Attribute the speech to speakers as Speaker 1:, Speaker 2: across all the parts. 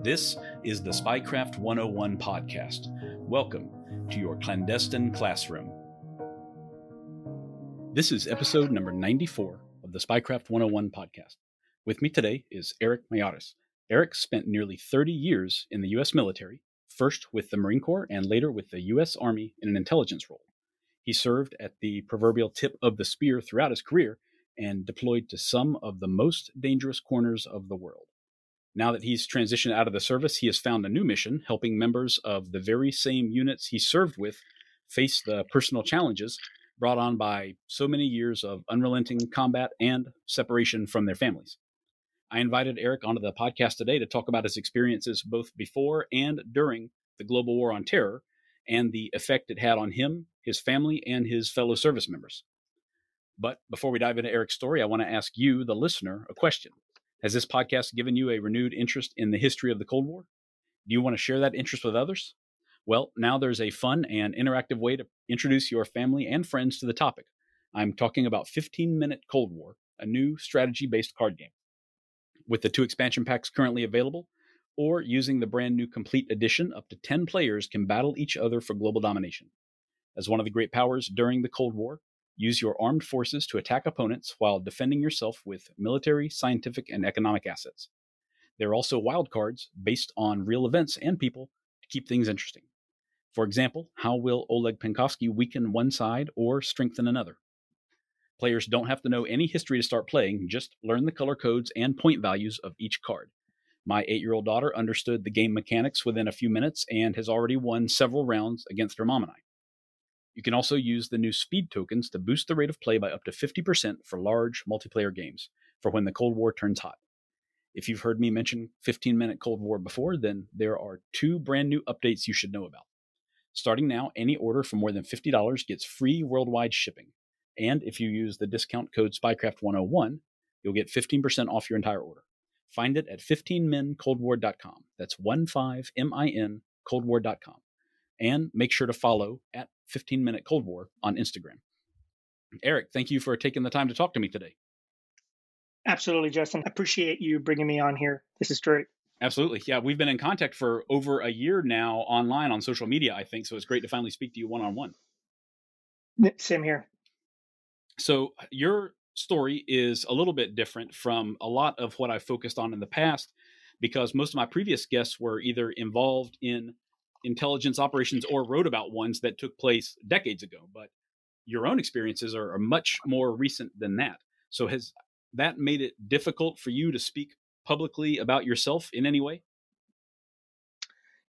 Speaker 1: This is the Spycraft 101 podcast. Welcome to your clandestine classroom. This is episode number 94 of the Spycraft 101 podcast. With me today is Erick Miyares. Erick spent nearly 30 years in the U.S. military, first with the Marine Corps and later with the U.S. Army in an intelligence role. He served at the proverbial tip of the spear throughout his career and deployed to some of the most dangerous corners of the world. Now that he's transitioned out of the service, he has found a new mission helping members of the very same units he served with face the personal challenges brought on by so many years of unrelenting combat and separation from their families. I invited Erick onto the podcast today to talk about his experiences both before and during the global war on terror and the effect it had on him, his family, and his fellow service members. But before we dive into Erick's story, I want to ask you, the listener, a question. Has this podcast given you a renewed interest in the history of the Cold War? Do you want to share that interest with others? Well, now there's a fun and interactive way to introduce your family and friends to the topic. I'm talking about 15 Minute Cold War, a new strategy based card game. With the two expansion packs currently available, or using the brand new Complete Edition, up to 10 players can battle each other for global domination. As one of the great powers during the Cold War, use your armed forces to attack opponents while defending yourself with military, scientific, and economic assets. There are also wildcards based on real events and people to keep things interesting. For example, how will Oleg Penkovsky weaken one side or strengthen another? Players don't have to know any history to start playing, just learn the color codes and point values of each card. My eight year old daughter understood the game mechanics within a few minutes and has already won several rounds against her mom and I. You can also use the new speed tokens to boost the rate of play by up to 50% for large multiplayer games for when the Cold War turns hot. If you've heard me mention 15 minute Cold War before, then there are two brand new updates you should know about. Starting now, any order for more than $50 gets free worldwide shipping. And if you use the discount code SPYCRAFT101, you'll get 15% off your entire order. Find it at 15mincoldwar.com. That's 15min coldwar.com. And make sure to follow at 15 Minute Cold War on Instagram. Erick, thank you for taking the time to talk to me today.
Speaker 2: Absolutely, Justin. I appreciate you bringing me on here. This is great.
Speaker 1: Absolutely. Yeah, we've been in contact for over a year now online on social media, I think. So it's great to finally speak to you one on one.
Speaker 2: Same here.
Speaker 1: So your story is a little bit different from a lot of what I've focused on in the past because most of my previous guests were either involved in intelligence operations or wrote about ones that took place decades ago. But your own experiences are, are much more recent than that. So has that made it difficult for you to speak publicly about yourself in any way?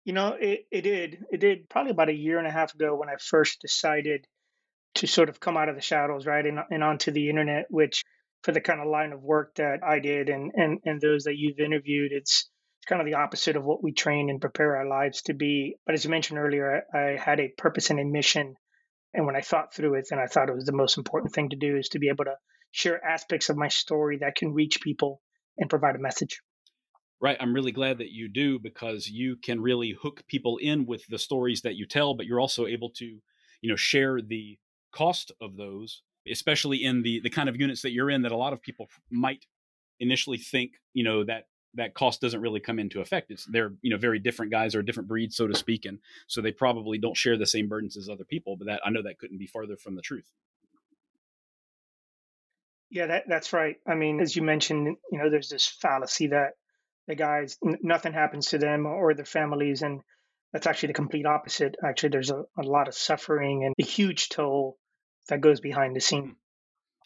Speaker 2: You know, it, it did. It did probably about a year and a half ago when I first decided to sort of come out of the shadows, right, and, and onto the internet, which for the kind of line of work that I did and, and, and those that you've interviewed, it's kind of the opposite of what we train and prepare our lives to be. But as you mentioned earlier, I, I had a purpose and a mission. And when I thought through it, then I thought it was the most important thing to do is to be able to share aspects of my story that can reach people and provide a message.
Speaker 1: Right. I'm really glad that you do because you can really hook people in with the stories that you tell, but you're also able to, you know, share the cost of those, especially in the the kind of units that you're in that a lot of people might initially think, you know, that that cost doesn't really come into effect. It's they're you know very different guys or different breeds, so to speak, and so they probably don't share the same burdens as other people. But that I know that couldn't be farther from the truth.
Speaker 2: Yeah, that, that's right. I mean, as you mentioned, you know, there's this fallacy that the guys n- nothing happens to them or their families, and that's actually the complete opposite. Actually, there's a, a lot of suffering and a huge toll that goes behind the scene. Hmm.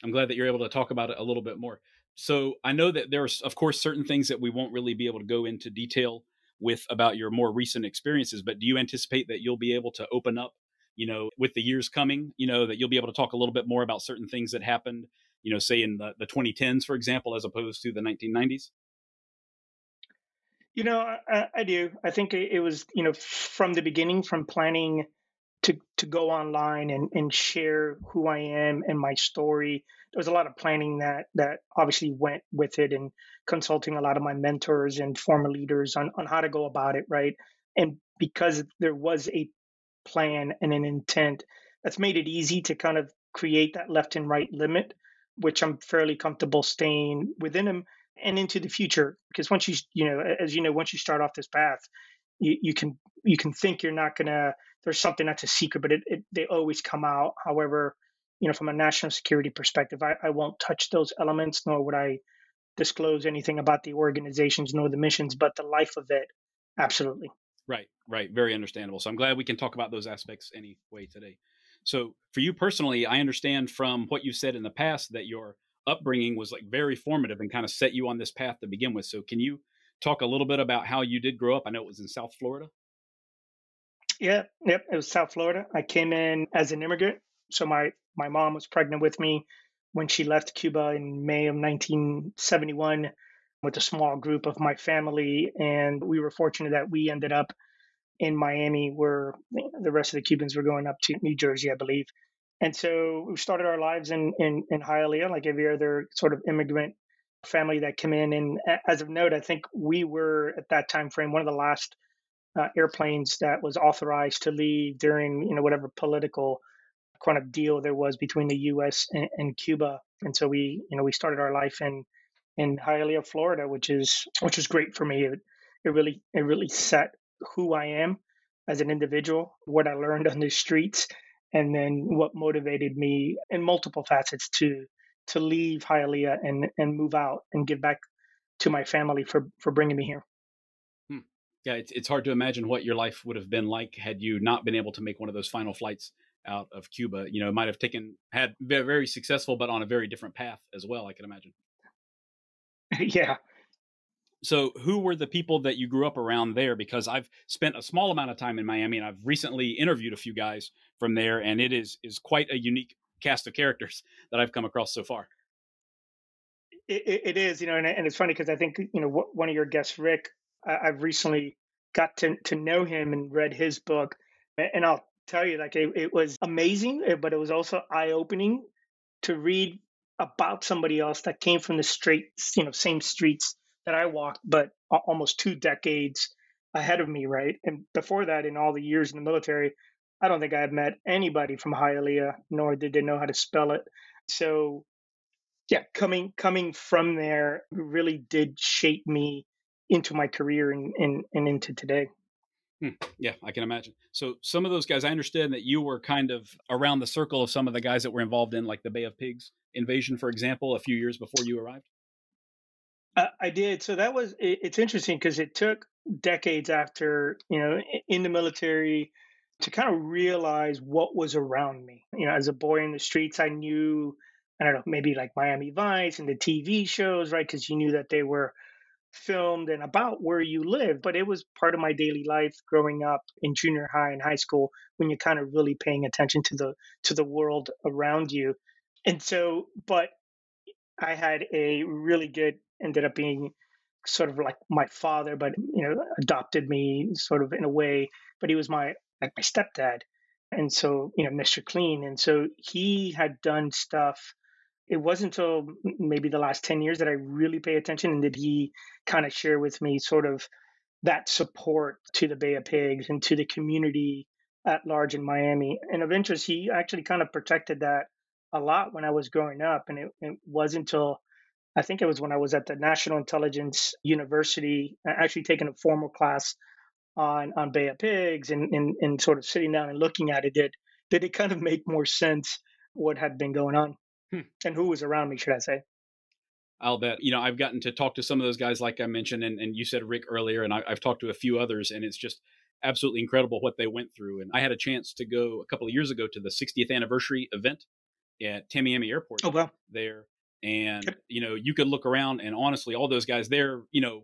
Speaker 1: I'm glad that you're able to talk about it a little bit more. So I know that there's, of course, certain things that we won't really be able to go into detail with about your more recent experiences, but do you anticipate that you'll be able to open up, you know, with the years coming, you know, that you'll be able to talk a little bit more about certain things that happened, you know, say in the, the 2010s, for example, as opposed to the 1990s?
Speaker 2: You know, I, I do. I think it was, you know, from the beginning, from planning to to go online and, and share who I am and my story. There was a lot of planning that that obviously went with it and consulting a lot of my mentors and former leaders on, on how to go about it, right? And because there was a plan and an intent, that's made it easy to kind of create that left and right limit, which I'm fairly comfortable staying within them and into the future. Because once you, you know, as you know, once you start off this path, you, you can you can think you're not gonna. There's something that's a secret, but it, it they always come out. However, you know, from a national security perspective, I, I won't touch those elements, nor would I disclose anything about the organizations nor the missions, but the life of it, absolutely.
Speaker 1: Right, right. Very understandable. So I'm glad we can talk about those aspects anyway today. So for you personally, I understand from what you said in the past that your upbringing was like very formative and kind of set you on this path to begin with. So can you talk a little bit about how you did grow up? I know it was in South Florida.
Speaker 2: Yeah, yep, it was South Florida. I came in as an immigrant. So my my mom was pregnant with me when she left Cuba in May of 1971 with a small group of my family and we were fortunate that we ended up in Miami where the rest of the Cubans were going up to New Jersey, I believe. And so we started our lives in, in, in Hialeah, like every other sort of immigrant family that came in. And as of note, I think we were at that time frame one of the last uh, airplanes that was authorized to leave during you know whatever political kind of deal there was between the U.S. and, and Cuba. And so we you know we started our life in in Hialeah, Florida, which is which was great for me. It, it really it really set who I am as an individual, what I learned on the streets, and then what motivated me in multiple facets to to leave Hialeah and and move out and give back to my family for for bringing me here.
Speaker 1: Yeah, it's it's hard to imagine what your life would have been like had you not been able to make one of those final flights out of Cuba. You know, it might have taken had very, very successful, but on a very different path as well. I can imagine.
Speaker 2: yeah,
Speaker 1: so who were the people that you grew up around there because i've spent a small amount of time in miami and i've recently interviewed a few guys from there and it is is quite a unique cast of characters that i've come across so far
Speaker 2: it, it is you know and, and it's funny because i think you know one of your guests rick i've recently got to, to know him and read his book and i'll tell you like it, it was amazing eh, but it was also eye-opening to read about somebody else that came from the straight you know same streets that I walked, but almost two decades ahead of me, right? And before that, in all the years in the military, I don't think I had met anybody from Hialeah, nor did they know how to spell it. So, yeah, coming coming from there really did shape me into my career and and, and into today.
Speaker 1: Hmm. Yeah, I can imagine. So some of those guys, I understand that you were kind of around the circle of some of the guys that were involved in like the Bay of Pigs invasion, for example, a few years before you arrived.
Speaker 2: Uh, I did. So that was it, it's interesting because it took decades after you know in the military to kind of realize what was around me. You know, as a boy in the streets, I knew I don't know maybe like Miami Vice and the TV shows, right? Because you knew that they were filmed and about where you live, but it was part of my daily life growing up in junior high and high school when you're kind of really paying attention to the to the world around you. And so, but I had a really good ended up being sort of like my father, but you know, adopted me sort of in a way. But he was my like my stepdad, and so you know, Mr. Clean, and so he had done stuff. It wasn't until maybe the last ten years that I really pay attention, and did he kind of share with me sort of that support to the Bay of Pigs and to the community at large in Miami. And of interest, he actually kind of protected that a lot when I was growing up, and it, it wasn't until I think it was when I was at the National Intelligence University, actually taking a formal class on on Bay of Pigs and, and, and sort of sitting down and looking at it, did did it kind of make more sense what had been going on. Hmm. and who was around me, should I say?
Speaker 1: I'll bet. You know, I've gotten to talk to some of those guys, like I mentioned, and, and you said Rick earlier, and I, I've talked to a few others, and it's just absolutely incredible what they went through. And I had a chance to go a couple of years ago to the 60th anniversary event at Tamiami Airport.
Speaker 2: Oh, well.
Speaker 1: There and, you know, you could look around and honestly, all those guys there, you know,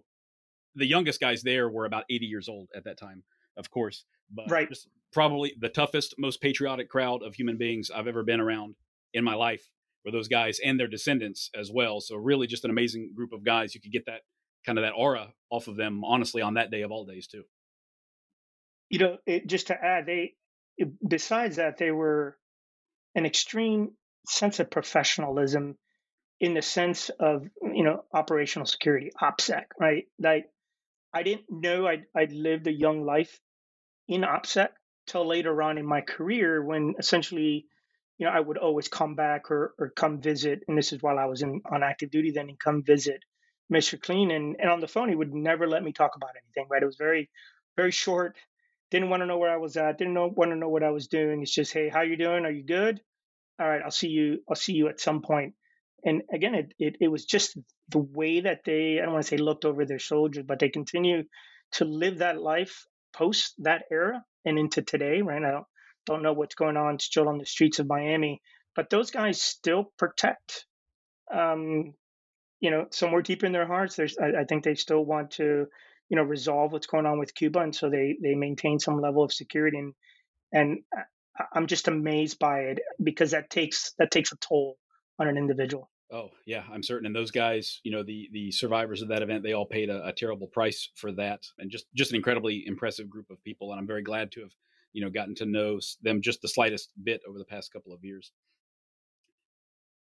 Speaker 1: the youngest guys there were about 80 years old at that time, of course. But
Speaker 2: right.
Speaker 1: probably the toughest, most patriotic crowd of human beings I've ever been around in my life were those guys and their descendants as well. So really just an amazing group of guys. You could get that kind of that aura off of them. Honestly, on that day of all days, too.
Speaker 2: You know, it, just to add, they eh, besides that they were an extreme sense of professionalism in the sense of you know operational security opsec right like i didn't know i'd, I'd lived a young life in opsec till later on in my career when essentially you know i would always come back or, or come visit and this is while i was in on active duty then and come visit mr clean and, and on the phone he would never let me talk about anything right? It was very very short. Didn't want to know where i was at. Didn't know, want to know what i was doing. It's just hey how you doing? Are you good? All right i'll see you i'll see you at some point. and again it, it, it was just the way that they i don't want to say looked over their shoulders but they continue to live that life post that era and into today right? Now don't know what's going on still on the streets of miami but those guys still protect um, you know somewhere deep in their hearts there's I, I think they still want to you know resolve what's going on with cuba and so they they maintain some level of security and and i'm just amazed by it because that takes that takes a toll on an individual.
Speaker 1: Oh yeah, I'm certain. And those guys, you know, the the survivors of that event, they all paid a, a, terrible price for that, and just just an incredibly impressive group of people. And I'm very glad to have, you know, gotten to know them just the slightest bit over the past couple of years.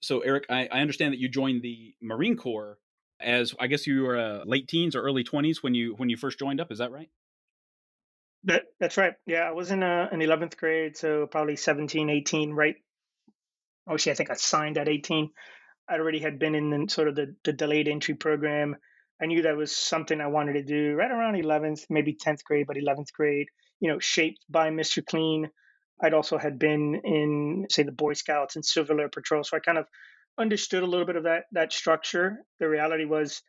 Speaker 1: So Erick, I, I understand that you joined the Marine Corps as I guess you were uh, late teens or early 20s when you when you first joined up. Is that right?
Speaker 2: That that's right. Yeah, I was in uh, 11th grade, so probably 17, 18, right obviously I think I signed at 18. I already had been in the, sort of the, the delayed entry program. I knew that was something I wanted to do right around 11th, maybe 10th grade, but 11th grade, you know, shaped by Mr. Clean. I'd also had been in, say, the Boy Scouts and Civil Air Patrol. So I kind of understood a little bit of that, that structure. The reality was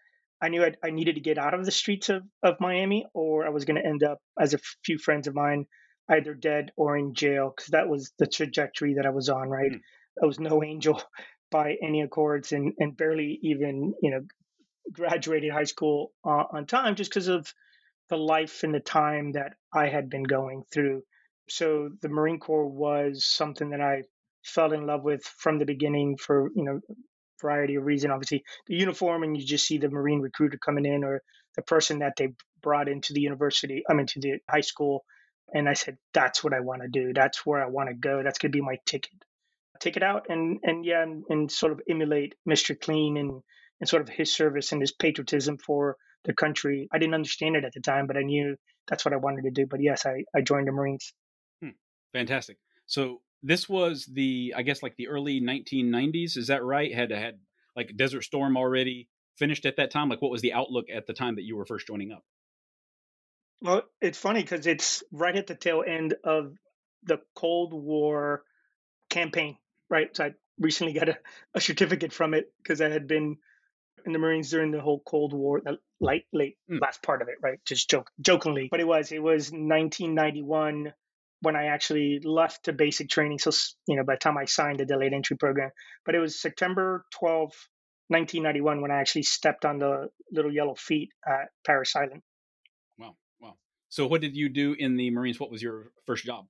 Speaker 2: I knew I'd, i needed to get out of the streets of, of Miami or I was going to end up, as a few friends of mine, either dead or in jail because that was the trajectory that I was on, right? Mm. I was no angel by any accords and, and barely even, you know, graduated high school uh, on time just because of the life and the time that I had been going through. So the Marine Corps was something that I fell in love with from the beginning for, you know, variety of reason. Obviously, the uniform, and you just see the Marine recruiter coming in or the person that they brought into the university, I mean, to the high school. And I said, that's what I want to do. That's where I want to go. That's going to be my ticket take it out and and yeah and, and sort of emulate Mr. Clean and and sort of his service and his patriotism for the country. I didn't understand it at the time, but I knew that's what I wanted to do. But yes, I, I joined the Marines.
Speaker 1: Hmm. Fantastic. So this was the I guess like the early 1990s. Is that right? Had had like Desert Storm already finished at that time. Like what was the outlook at the time that you were first joining up?
Speaker 2: Well, it's funny because it's right at the tail end of the Cold War campaign right? So I recently got a, a certificate from it because I had been in the Marines during the whole Cold War, the late late mm. last part of it, right? Just joke, jokingly, but it was it was 1991 when I actually left to basic training. So you know, by the time I signed the delayed entry program, but it was September 12, 1991 when I actually stepped on the little yellow feet at Parris Island.
Speaker 1: Wow, wow. So what did you do in the Marines? What was your first job?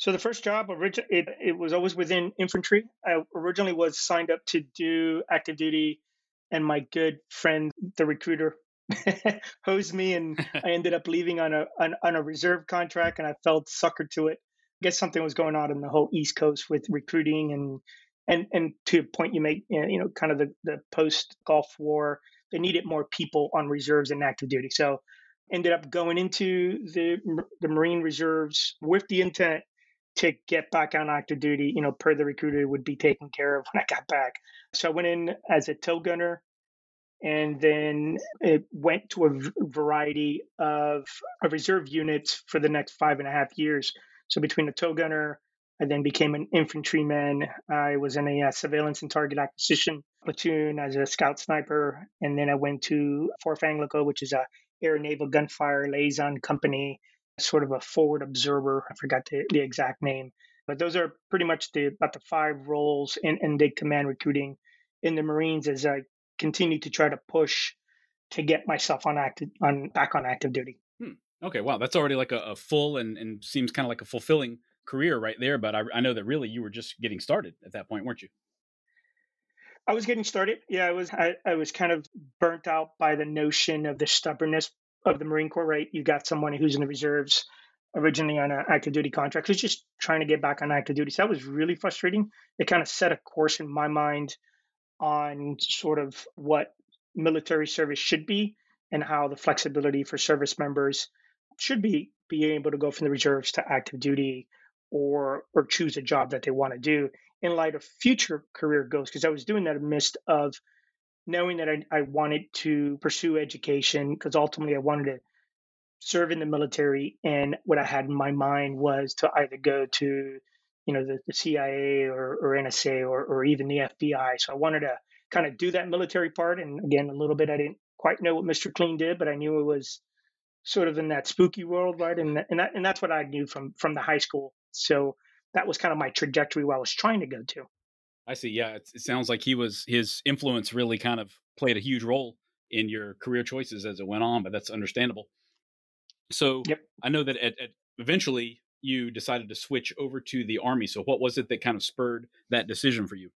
Speaker 2: So the first job, it, it was always within infantry. I originally was signed up to do active duty, and my good friend, the recruiter, hosed me, and I ended up leaving on a on, on, a reserve contract, and I felt suckered to it. I guess something was going on in the whole East Coast with recruiting, and and and to a point you make, you know, kind of the the post Gulf War, they needed more people on reserves and active duty. So ended up going into the the Marine Reserves with the intent to get back on active duty, you know, per the recruiter would be taken care of when I got back. So I went in as a tow gunner and then it went to a variety of, reserve units for the next five and a half years. So between the tow gunner, I then became an infantryman. I was in a uh, surveillance and target acquisition platoon as a scout sniper, and then I went to 4th Anglico, which is a air naval gunfire liaison company sort of a forward observer. I forgot the, the exact name, but those are pretty much the about the five roles in, in the command recruiting in the Marines as I continue to try to push to get myself on active on back on active duty.
Speaker 1: Hmm. Okay, wow, that's already like a, a full and, and seems kind of like a fulfilling career right there. But I, I know that really you were just getting started at that point, weren't you?
Speaker 2: I was getting started. Yeah, I was. I, I was kind of burnt out by the notion of the stubbornness of the Marine Corps. Right, you got someone who's in the reserves, originally on an active duty contract, who's just trying to get back on active duty. So that was really frustrating. It kind of set a course in my mind on sort of what military service should be and how the flexibility for service members should be being able to go from the reserves to active duty or or choose a job that they want to do in light of future career goals because I was doing that amidst of knowing that I, I wanted to pursue education because ultimately I wanted to serve in the military and what I had in my mind was to either go to you know the, the CIA or, or NSA or, or even the FBI so I wanted to kind of do that military part and again a little bit I didn't quite know what Mr. Clean did but I knew it was sort of in that spooky world right and and, that, and that's what I knew from from the high school so that was kind of my trajectory where I was trying to go to.
Speaker 1: I see. Yeah, it, it sounds like he was his influence really kind of played a huge role in your career choices as it went on, but that's understandable. So yep. I know that at, at eventually you decided to switch over to the army. So what was it that kind of spurred that decision for you?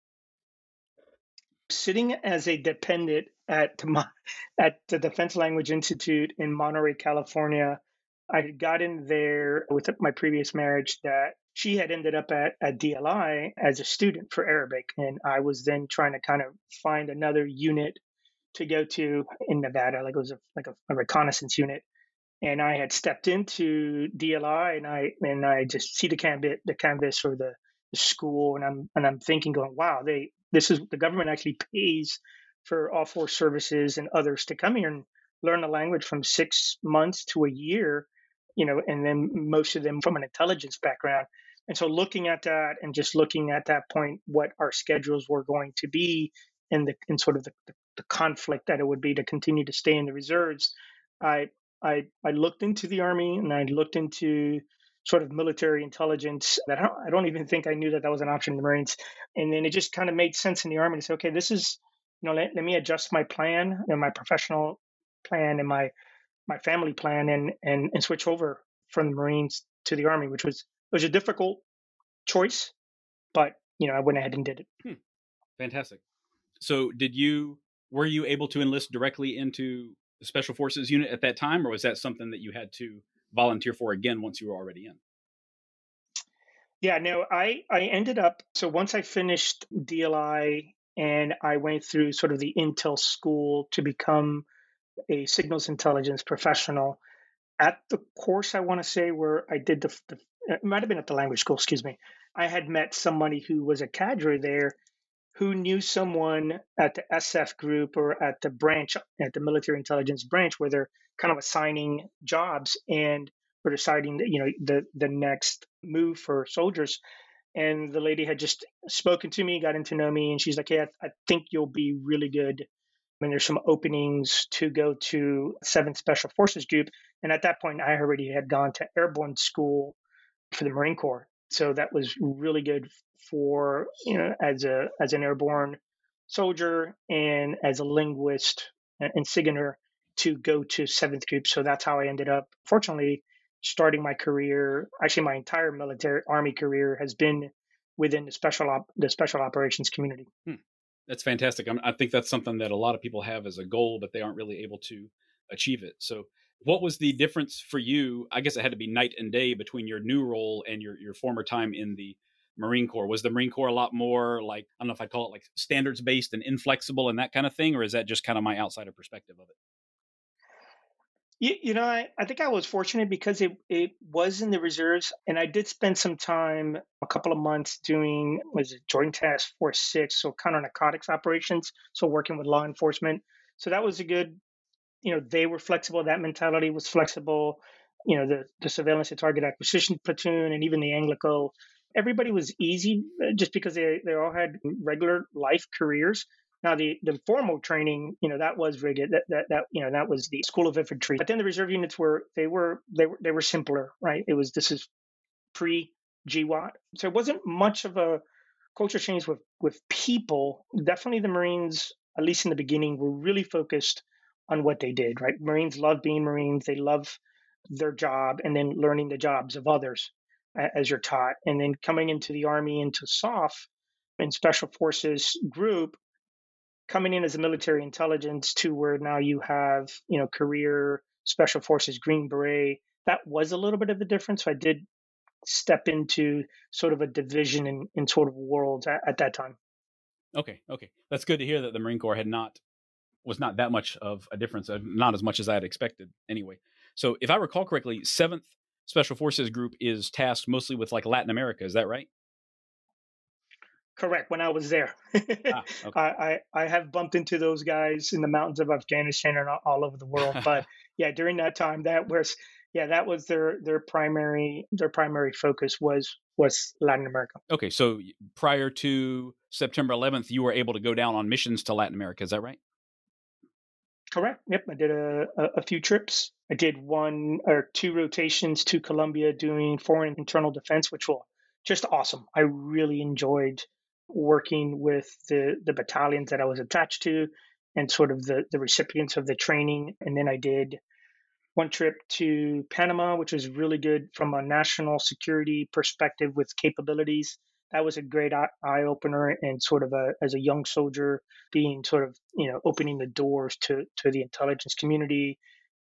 Speaker 2: Sitting as a dependent at at the Defense Language Institute in Monterey, California, I had gotten there with my previous marriage that she had ended up at, at DLI as a student for Arabic. And I was then trying to kind of find another unit to go to in Nevada, like it was a, like a, a reconnaissance unit. And I had stepped into DLI and I and I just see the canvas the canvas for the, the school and I'm and I'm thinking going, wow, they this is the government actually pays for all four services and others to come here and learn the language from six months to a year you know, and then most of them from an intelligence background. And so looking at that and just looking at that point, what our schedules were going to be and the sort of the, the, conflict that it would be to continue to stay in the reserves, I I I looked into the army and I looked into sort of military intelligence that I don't, I don't even think I knew that that was an option in the Marines. And then it just kind of made sense in the army to say, okay, this is, you know, let, let me adjust my plan and my professional plan and my my family plan and and and switch over from the Marines to the Army, which was was a difficult choice, but you know I went ahead and did it. Hmm.
Speaker 1: Fantastic. So, did you were you able to enlist directly into the Special Forces unit at that time, or was that something that you had to volunteer for again once you were already in?
Speaker 2: Yeah, no, I I ended up so once I finished DLI and I went through sort of the intel school to become a signals intelligence professional at the course I want to say where I did the, the it might have been at the language school, excuse me. I had met somebody who was a cadre there who knew someone at the SF group or at the branch at the military intelligence branch where they're kind of assigning jobs and we're deciding you know the the next move for soldiers and the lady had just spoken to me gotten to know me and she's like hey I, I think you'll be really good mean, there's some openings to go to 7th Special Forces Group. And at that point, I already had gone to airborne school for the Marine Corps. So that was really good for, you know, as a as an airborne soldier and as a linguist and SIGINT to go to 7th Group. So that's how I ended up, fortunately, starting my career. Actually, my entire military Army career has been within the special op, the special operations community. Hmm.
Speaker 1: That's fantastic. I, I think that's something that a lot of people have as a goal, but they aren't really able to achieve it. So, what was the difference for you? I guess it had to be night and day between your new role and your your former time in the Marine Corps. Was the Marine Corps a lot more like I don't know if I'd call it like standards based and inflexible and that kind of thing, or is that just kind of my outsider perspective of it?
Speaker 2: You, know, I, I think I was fortunate because it, it was in the reserves, and I did spend some time, a couple of months, doing was it Joint Task Force Six, so counter narcotics operations, so working with law enforcement. So that was a good, you know, they were flexible. That mentality was flexible. You know, the the surveillance and target acquisition platoon, and even the Anglico everybody was easy uh, just because they, they all had regular life careers. Now the the formal training, you know, that was rigid. That that that you know that was the School of Infantry. But then the reserve units were they were they were they were simpler, right? It was this is pre GWOT, so it wasn't much of a culture change with with people. Definitely the Marines, at least in the beginning, were really focused on what they did. Right, Marines love being Marines. They love their job, and then learning the jobs of others as you're taught, and then coming into the Army into SOF and Special Forces group coming in as a military intelligence to where now you have, you know, career special forces, Green Beret, that was a little bit of a difference. So I did step into sort of a division in, in sort of worlds at, at that time.
Speaker 1: Okay, okay, that's good to hear that the Marine Corps had not was not that much of a difference, uh, not as much as I had expected. Anyway, so if I recall correctly, Seventh Special Forces Group is tasked mostly with like Latin America. Is that right?
Speaker 2: Correct. When I was there, ah, okay. I, I, I have bumped into those guys in the mountains of Afghanistan and all over the world. But yeah, during that time, that was yeah, that was their their primary their primary focus was was Latin America.
Speaker 1: Okay, so prior to September 11th, you were able to go down on missions to Latin America. Is that right?
Speaker 2: Correct. Yep, I did a, a, few trips. I did one or two rotations to Colombia doing foreign internal defense, which was just awesome. I really enjoyed working with the the battalions that I was attached to and sort of the the recipients of the training. And then I did one trip to Panama, which was really good from a national security perspective with capabilities. That was a great eye opener, and sort of a as a young soldier, being sort of you know opening the doors to to the intelligence community.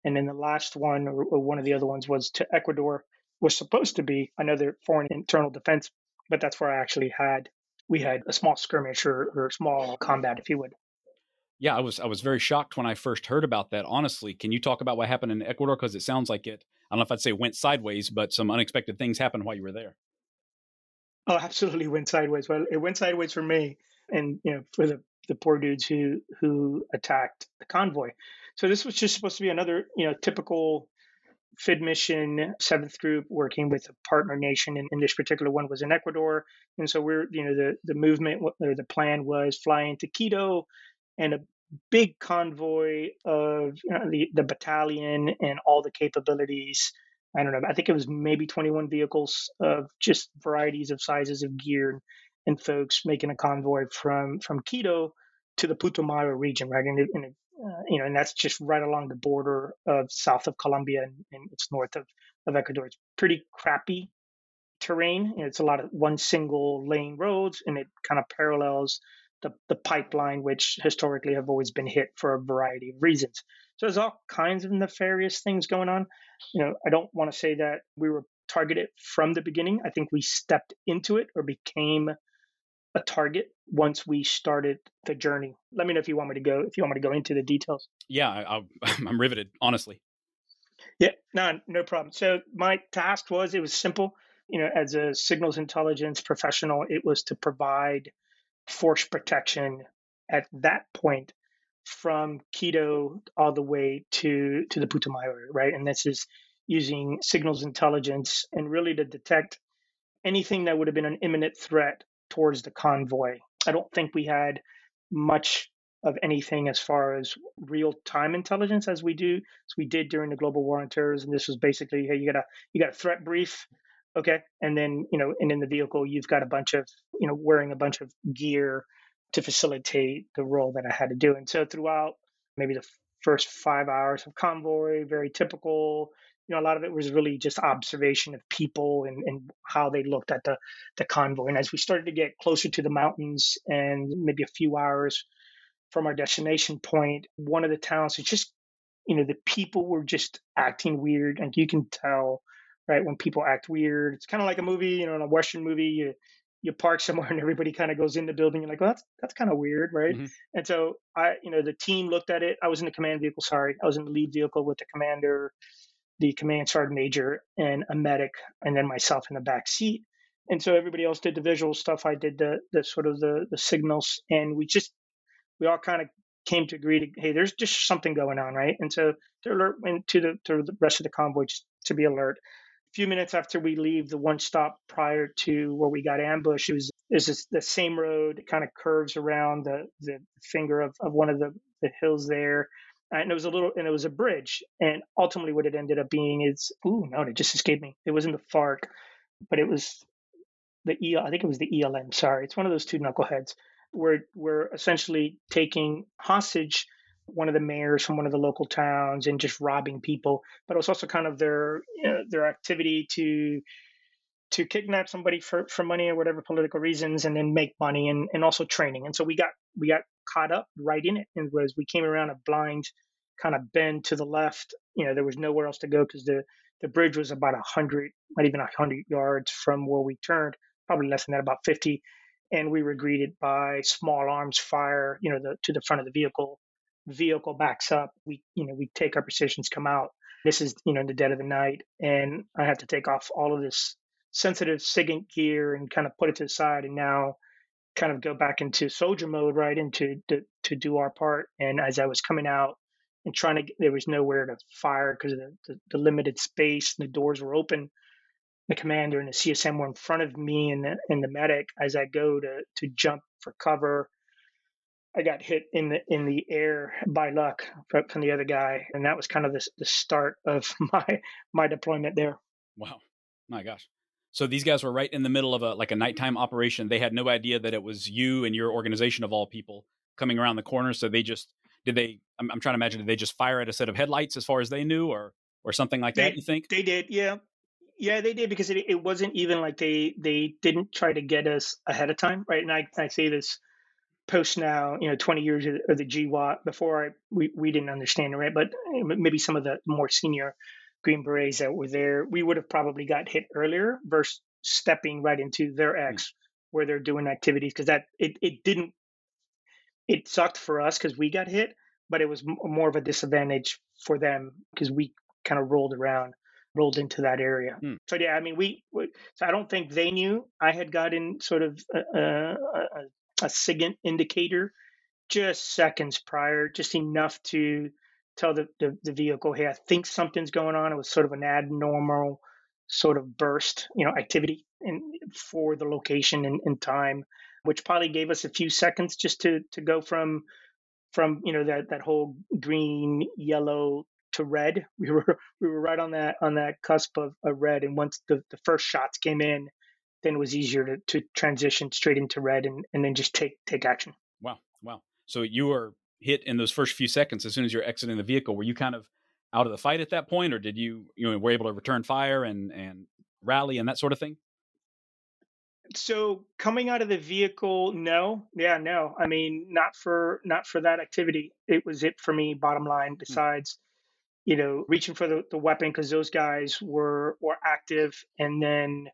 Speaker 2: And then the last one, or, one of the other ones, was to Ecuador. Was supposed to be another foreign internal defense, but that's where I actually had we had a small skirmish or, or small combat, if you would
Speaker 1: yeah, I was I was very shocked when I first heard about that. Honestly, can you talk about what happened in Ecuador? Because it sounds like it. I don't know if I'd say went sideways, but some unexpected things happened while you were there.
Speaker 2: Oh, absolutely went sideways. Well, it went sideways for me, and you know, for the the poor dudes who who attacked the convoy. So this was just supposed to be another you know typical FID mission seventh group working with a partner nation, and this particular one was in Ecuador. And so we're you know the the movement or the plan was fly into Quito and a big convoy of you know, the, the battalion and all the capabilities. I don't know. I think it was maybe 21 vehicles of just varieties of sizes of gear and folks making a convoy from from Quito to the Putumayo region, right? And, and uh, you know, and that's just right along the border of south of Colombia and, and it's north of, of Ecuador. It's pretty crappy terrain. It's a lot of one single lane roads, and it kind of parallels the, the pipeline, which historically have always been hit for a variety of reasons. So there's all kinds of nefarious things going on. You know, I don't want to say that we were targeted from the beginning. I think we stepped into it or became a target once we started the journey. Let me know if you want me to go if you want me to go into the details.
Speaker 1: Yeah, I, I'm riveted, honestly.
Speaker 2: Yeah, no, no problem. So my task was it was simple. You know, as a signals intelligence professional, it was to provide force protection at that point from Quito all the way to to the Putumayo, right? And this is using signals intelligence and really to detect anything that would have been an imminent threat towards the convoy. I don't think we had much of anything as far as real time intelligence as we do as we did during the global war on terrorism. This was basically, hey, you got a you got a threat brief, okay and then you know and in the vehicle you've got a bunch of you know wearing a bunch of gear to facilitate the role that i had to do. And so throughout maybe the first five hours of convoy very typical you know a lot of it was really just observation of people and, and how they looked at the the convoy. And as we started to get closer to the mountains and maybe a few hours from our destination point one of the towns is just you know the people were just acting weird. And you can tell right? When people act weird, it's kind of like a movie, you know, in a Western movie, you you park somewhere and everybody kind of goes in the building. You're like, well, that's that's kind of weird, right? Mm-hmm. And so I, you know, the team looked at it. I was in the command vehicle. Sorry, I was in the lead vehicle with the commander, the command sergeant major, and a medic, and then myself in the back seat. And so everybody else did the visual stuff. I did the the sort of the the signals, and we just we all kind of came to agree to hey, there's just something going on, right? And so to alert went to the to the rest of the convoy just to be alert few minutes after we leave the one stop prior to where we got ambushed, it was is the same road. It kind of curves around the the finger of, of one of the, the hills there. And it was a little, and it was a bridge. And ultimately, what it ended up being is, ooh, no, it just escaped me. It wasn't the FARC, but it was the E. I think it was the ELN. Sorry, it's one of those two knuckleheads. We're we're essentially taking hostage one of the mayors from one of the local towns and just robbing people. But it was also kind of their you know, their activity to to kidnap somebody for, for money or whatever political reasons and then make money and, and also training. And so we got we got caught up right in it. And as we came around a blind kind of bend to the left, you know, there was nowhere else to go because the the bridge was about a hundred, not even a hundred yards from where we turned, probably less than that, about fifty. And we were greeted by small arms fire, you know, the, to the front of the vehicle. Vehicle backs up. We, you know, we take our positions, come out. This is, you know, in the dead of the night, and I have to take off all of this sensitive SIGINT gear and kind of put it to the side, and now kind of go back into soldier mode, right, into to, to do our part. And as I was coming out, and trying to there was nowhere to fire because of the, the, the, limited space And the doors were open the commander and the csm were in front of me and the, and the medic as i go to to jump for cover i got hit in the in the air by luck from the other guy and that was kind of the, the start of my my deployment there.
Speaker 1: Wow. My gosh. So these guys were right in the middle of a like a nighttime operation. They had no idea that it was you and your organization of all people coming around the corner so they just did they I'm, I'm, trying to imagine did they just fire at a set of headlights as far as they knew or or something like
Speaker 2: they,
Speaker 1: that you think?
Speaker 2: they did yeah. Yeah they did because it, it wasn't even like they they didn't try to get us ahead of time right? And i, I say this post now you know 20 years of the GWOT before I, we, we didn't understand it right but eh, maybe some of the more senior green berets that were there we would have probably got hit earlier versus stepping right into their hmm. X mm-hmm. where they're doing activities because that it, it didn't it sucked for us because we got hit, but it was more of a disadvantage for them because we kind of rolled around, rolled into that area. Hmm. So yeah, I mean, we, we, So I don't think they knew I had gotten sort of a, a, a, a SIGINT indicator just seconds prior, just enough to tell the, the, the vehicle, hey, I think something's going on. It was sort of an abnormal sort of burst, you know, activity in, for the location and, and time which probably gave us a few seconds just to to go from from you know that that whole green yellow to red we were we were right on that on that cusp of, of red and once the, the first shots came in then it was easier to, to transition straight into red and, and then just take take action.
Speaker 1: Wow wow. So you were hit in those first few seconds as soon as you're exiting the vehicle. Were you kind of out of the fight at that point or did you you know were able to return fire and and rally and that sort of thing?
Speaker 2: So coming out of the vehicle no. Yeah no. I mean not for not for that activity. It was it for me bottom line hmm. besides you know reaching for the, the weapon because those guys were were active. And then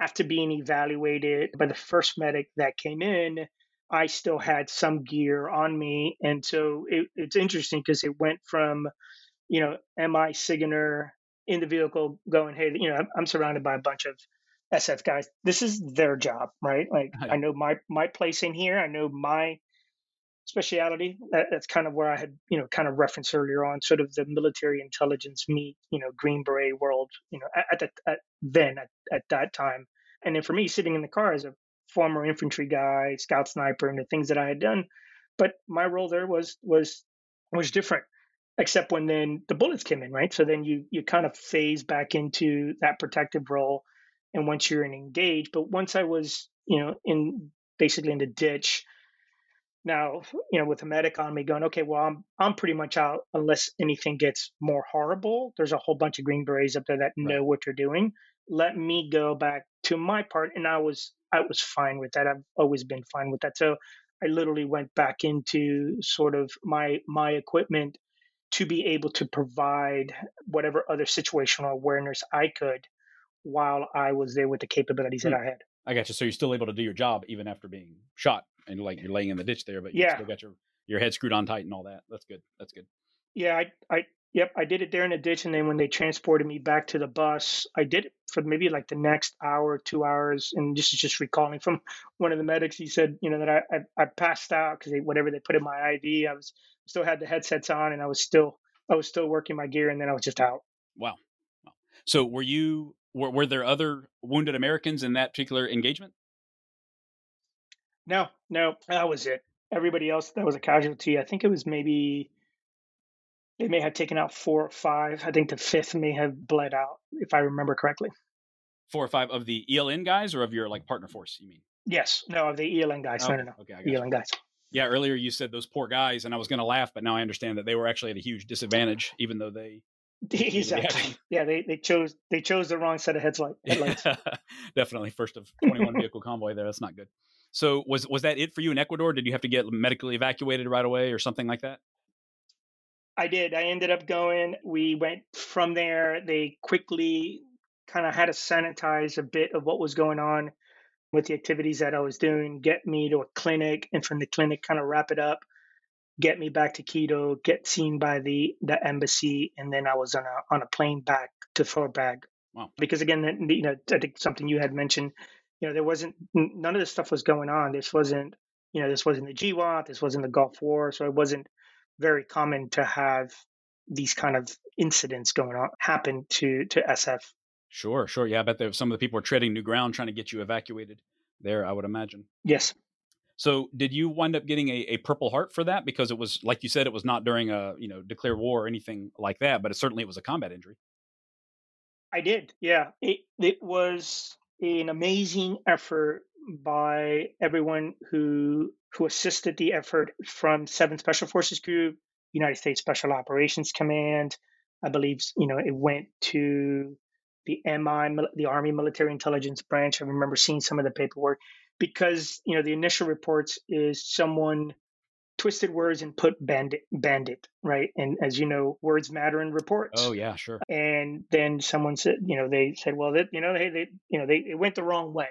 Speaker 2: after being evaluated by the first medic that came in i still had some gear on me and so it, it's interesting because it went from you know mi SIGINTer in the vehicle going hey you know I'm, I'm surrounded by a bunch of SF guys, this is their job, right? Like oh, I know my my place in here. I know my speciality. That, that's kind of where I had, you know, kind of referenced earlier on, sort of the military intelligence meet, you know, Green Beret world, you know, at, at, at then at, at that time. And then for me, sitting in the car as a former infantry guy, scout sniper, and the things that I had done, but my role there was was was different except when then the bullets came in right so then you you kind of phase back into that protective role and once you're in engaged. But once I was, you know, in basically in the ditch, now, you know, with a medic on me going, okay, well, I'm I'm pretty much out unless anything gets more horrible. There's a whole bunch of green berets up there that right. know what they're doing. Let me go back to my part, and I was I was fine with that. I've always been fine with that. So I literally went back into sort of my my equipment to be able to provide whatever other situational awareness I could while I was there with the capabilities that hmm. I had.
Speaker 1: I got you. So you're still able to do your job even after being shot and like you're laying in the ditch there, but you
Speaker 2: yeah.
Speaker 1: still got your your head screwed on tight and all that. That's good. That's good.
Speaker 2: Yeah, I, I, yep, I did it there in the ditch, and then when they transported me back to the bus, I did it for maybe like the next hour, two hours, and this is just recalling from one of the medics. He said, you know, that I I, I passed out because they, whatever they put in my IV, I was still had the headsets on, and I was still I was still working my gear, and then I was just out.
Speaker 1: Wow. wow. So were you were, were there other wounded Americans in that particular engagement?
Speaker 2: No, no, that was it. Everybody else that was a casualty, I think it was maybe they may have taken out four or five. I think the fifth may have bled out, if I remember correctly.
Speaker 1: Four or five of the ELN guys, or of your like partner force? You mean?
Speaker 2: Yes, no, of the ELN guys. Oh, no, no, no. Okay, ELN you. guys.
Speaker 1: Yeah, earlier you said those poor guys, and I was going to laugh, but now I understand that they were actually at a huge disadvantage, even though they
Speaker 2: Exactly. Yeah, they, they chose they chose the wrong set of headlights.
Speaker 1: Definitely, first of twenty one vehicle convoy there. That's not good. So was was that it for you in Ecuador? Did you have to get medically evacuated right away or something like that?
Speaker 2: I did. I ended up going. We went from there. They quickly kind of had to sanitize a bit of what was going on with the activities that I was doing, get me to a clinic, and from the clinic, kind of wrap it up, get me back to Quito, get seen by the the embassy, and then I was on a on a plane back to Fort Bragg.
Speaker 1: Wow.
Speaker 2: Because again, you know, I think something you had mentioned, you know, there wasn't none of this stuff was going on. This wasn't, you know, this wasn't the GWOT, this wasn't the Gulf War, so it wasn't very common to have these kind of incidents going on happen to to SF.
Speaker 1: Sure, sure. Yeah, I bet there, some of the people were treading new ground trying to get you evacuated there, I would imagine.
Speaker 2: Yes.
Speaker 1: So, did you wind up getting a, a Purple Heart for that? Because it was, like you said, it was not during a you know declare war or anything like that, but it, certainly it was a combat injury.
Speaker 2: I did. Yeah, it it was an amazing effort by everyone who who assisted the effort from Seven Special Forces Group, United States Special Operations Command. I believe you know it went to the MI, the Army Military Intelligence Branch. I remember seeing some of the paperwork because you know the initial reports is someone twisted words and put bandit bandit right? And as you know words matter in reports.
Speaker 1: Oh yeah sure.
Speaker 2: And then someone said you know they said well that you know they, they you know they it went the wrong way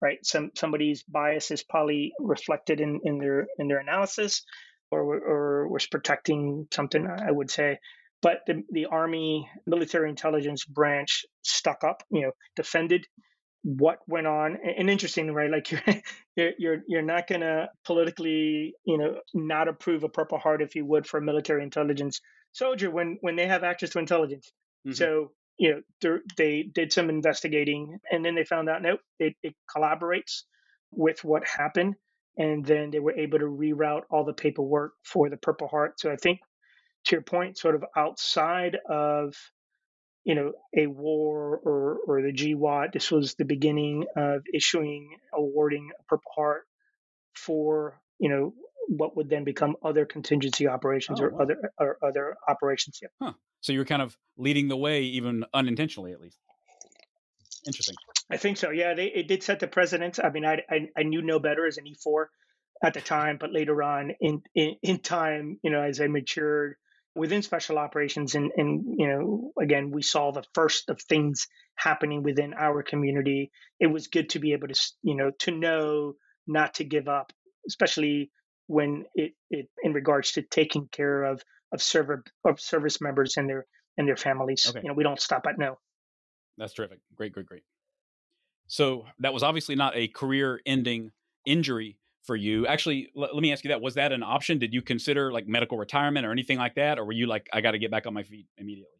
Speaker 2: right? Some somebody's bias is probably reflected in in their in their analysis or or was protecting something i would say. But the, the army military intelligence branch stuck up you know defended what went on and interesting right like you're you're you're not going to politically you know not approve a purple heart if you would for a military intelligence soldier when when they have access to intelligence mm-hmm. so you know they did some investigating and then they found out nope it, it collaborates with what happened and then they were able to reroute all the paperwork for the purple heart so i think to your point sort of outside of you know, a war or, or the GWOT. This was the beginning of issuing, awarding a Purple Heart for, you know, what would then become other contingency operations oh, or wow. other or other operations. Yeah.
Speaker 1: Huh. So you were kind of leading the way, even unintentionally, at least. Interesting.
Speaker 2: I think so. Yeah, they it did set the precedent. I mean, I, I I knew no better as an E four at the time, but later on in, in in time, you know, as I matured, within special operations and and you know again we saw the first of things happening within our community. It was good to be able to you know to know not to give up especially when it, it in regards to taking care of of server of service members and their and their families. Okay. you know we don't stop at no.
Speaker 1: That's terrific. Great great great. So that was obviously not a career ending injury for you. Actually, l- let me ask you that: was that an option? Did you consider like medical retirement or anything like that, or were you like, I got to get back on my feet immediately?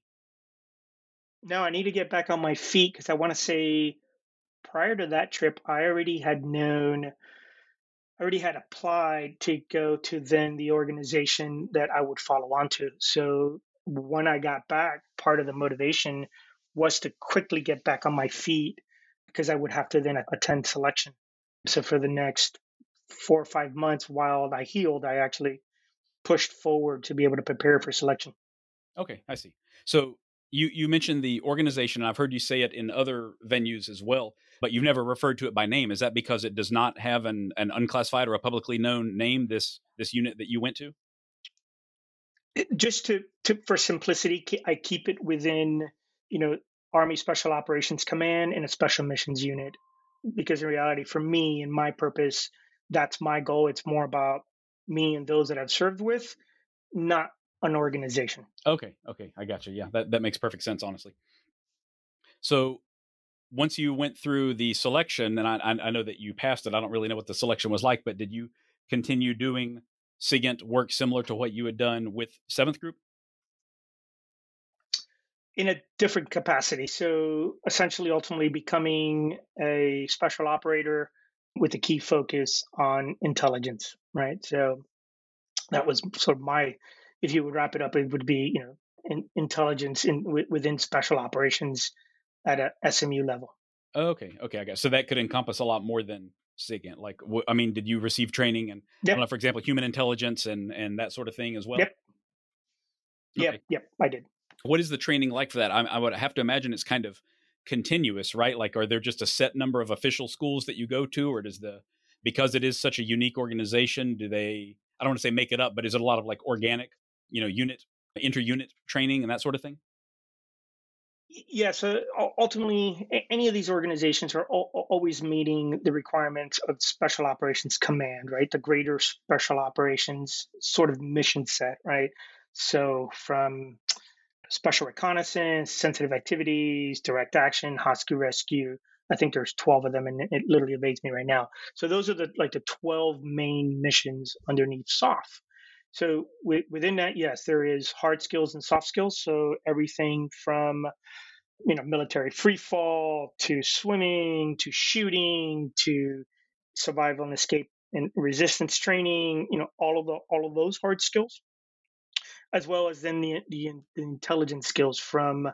Speaker 2: No, I need to get back on my feet because I want to say prior to that trip, I already had known, I already had applied to go to then the organization that I would follow on to. So when I got back, part of the motivation was to quickly get back on my feet because I would have to then attend selection. So for the next four or five months while I healed, I actually pushed forward to be able to prepare for selection.
Speaker 1: Okay, I see. So you you mentioned the organization, and I've heard you say it in other venues as well, but you've never referred to it by name. Is that because it does not have an, an unclassified or a publicly known name? This this unit that you went to.
Speaker 2: Just to, to for simplicity, I keep it within you know Army Special Operations Command and a Special Missions Unit, because in reality, for me and my purpose, that's my goal. It's more about me and those that I've served with, not an organization.
Speaker 1: Okay, okay, I got you. Yeah, that that makes perfect sense, honestly. So once you went through the selection, and I, I know that you passed it. I don't really know what the selection was like, but did you continue doing SIGINT work similar to what you had done with Seventh Group?
Speaker 2: In a different capacity. So essentially, ultimately becoming a special operator with a key focus on intelligence, right? So that was sort of my, if you would wrap it up, it would be, you know, in, intelligence in within special operations at a SMU level.
Speaker 1: Okay, okay, I guess so. That could encompass a lot more than SIGINT. Like, I mean, did you receive training and, yep. know, for example, human intelligence and and that sort of thing as well?
Speaker 2: Yep. Okay. Yep. Yep. I did.
Speaker 1: What is the training like for that? I, I would have to imagine it's kind of continuous, right? Like, are there just a set number of official schools that you go to, or does the because it is such a unique organization, do they? I don't want to say make it up, but is it a lot of like organic, you know, unit inter-unit training and that sort of thing?
Speaker 2: Yeah, so ultimately, any of these organizations are always meeting the requirements of Special Operations Command, right? The greater Special Operations sort of mission set, right? So from special reconnaissance, sensitive activities, direct action, hostage rescue. I think there's 12 of them, and it literally evades me right now. So those are the like the 12 main missions underneath SOF. So within that, yes, there is hard skills and soft skills. So everything from you know military free fall to swimming to shooting to survival and escape and resistance training. You know all of the all of those hard skills, as well as then the the, the intelligence skills from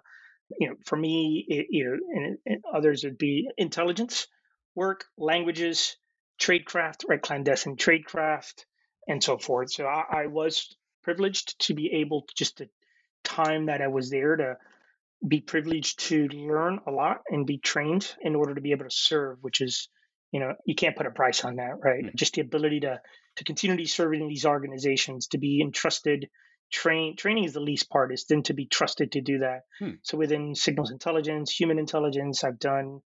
Speaker 2: you know for me it, you know and, and others would be intelligence work languages tradecraft right clandestine tradecraft and so forth. So I, I was privileged to be able to just the time that I was there to be privileged to learn a lot and be trained in order to be able to serve, which is, you know, you can't put a price on that, right? Mm-hmm. Just the ability to to continue serving these organizations, to be entrusted, train training is the least part, is then to be trusted to do that. Hmm. So within signals intelligence, human intelligence, I've done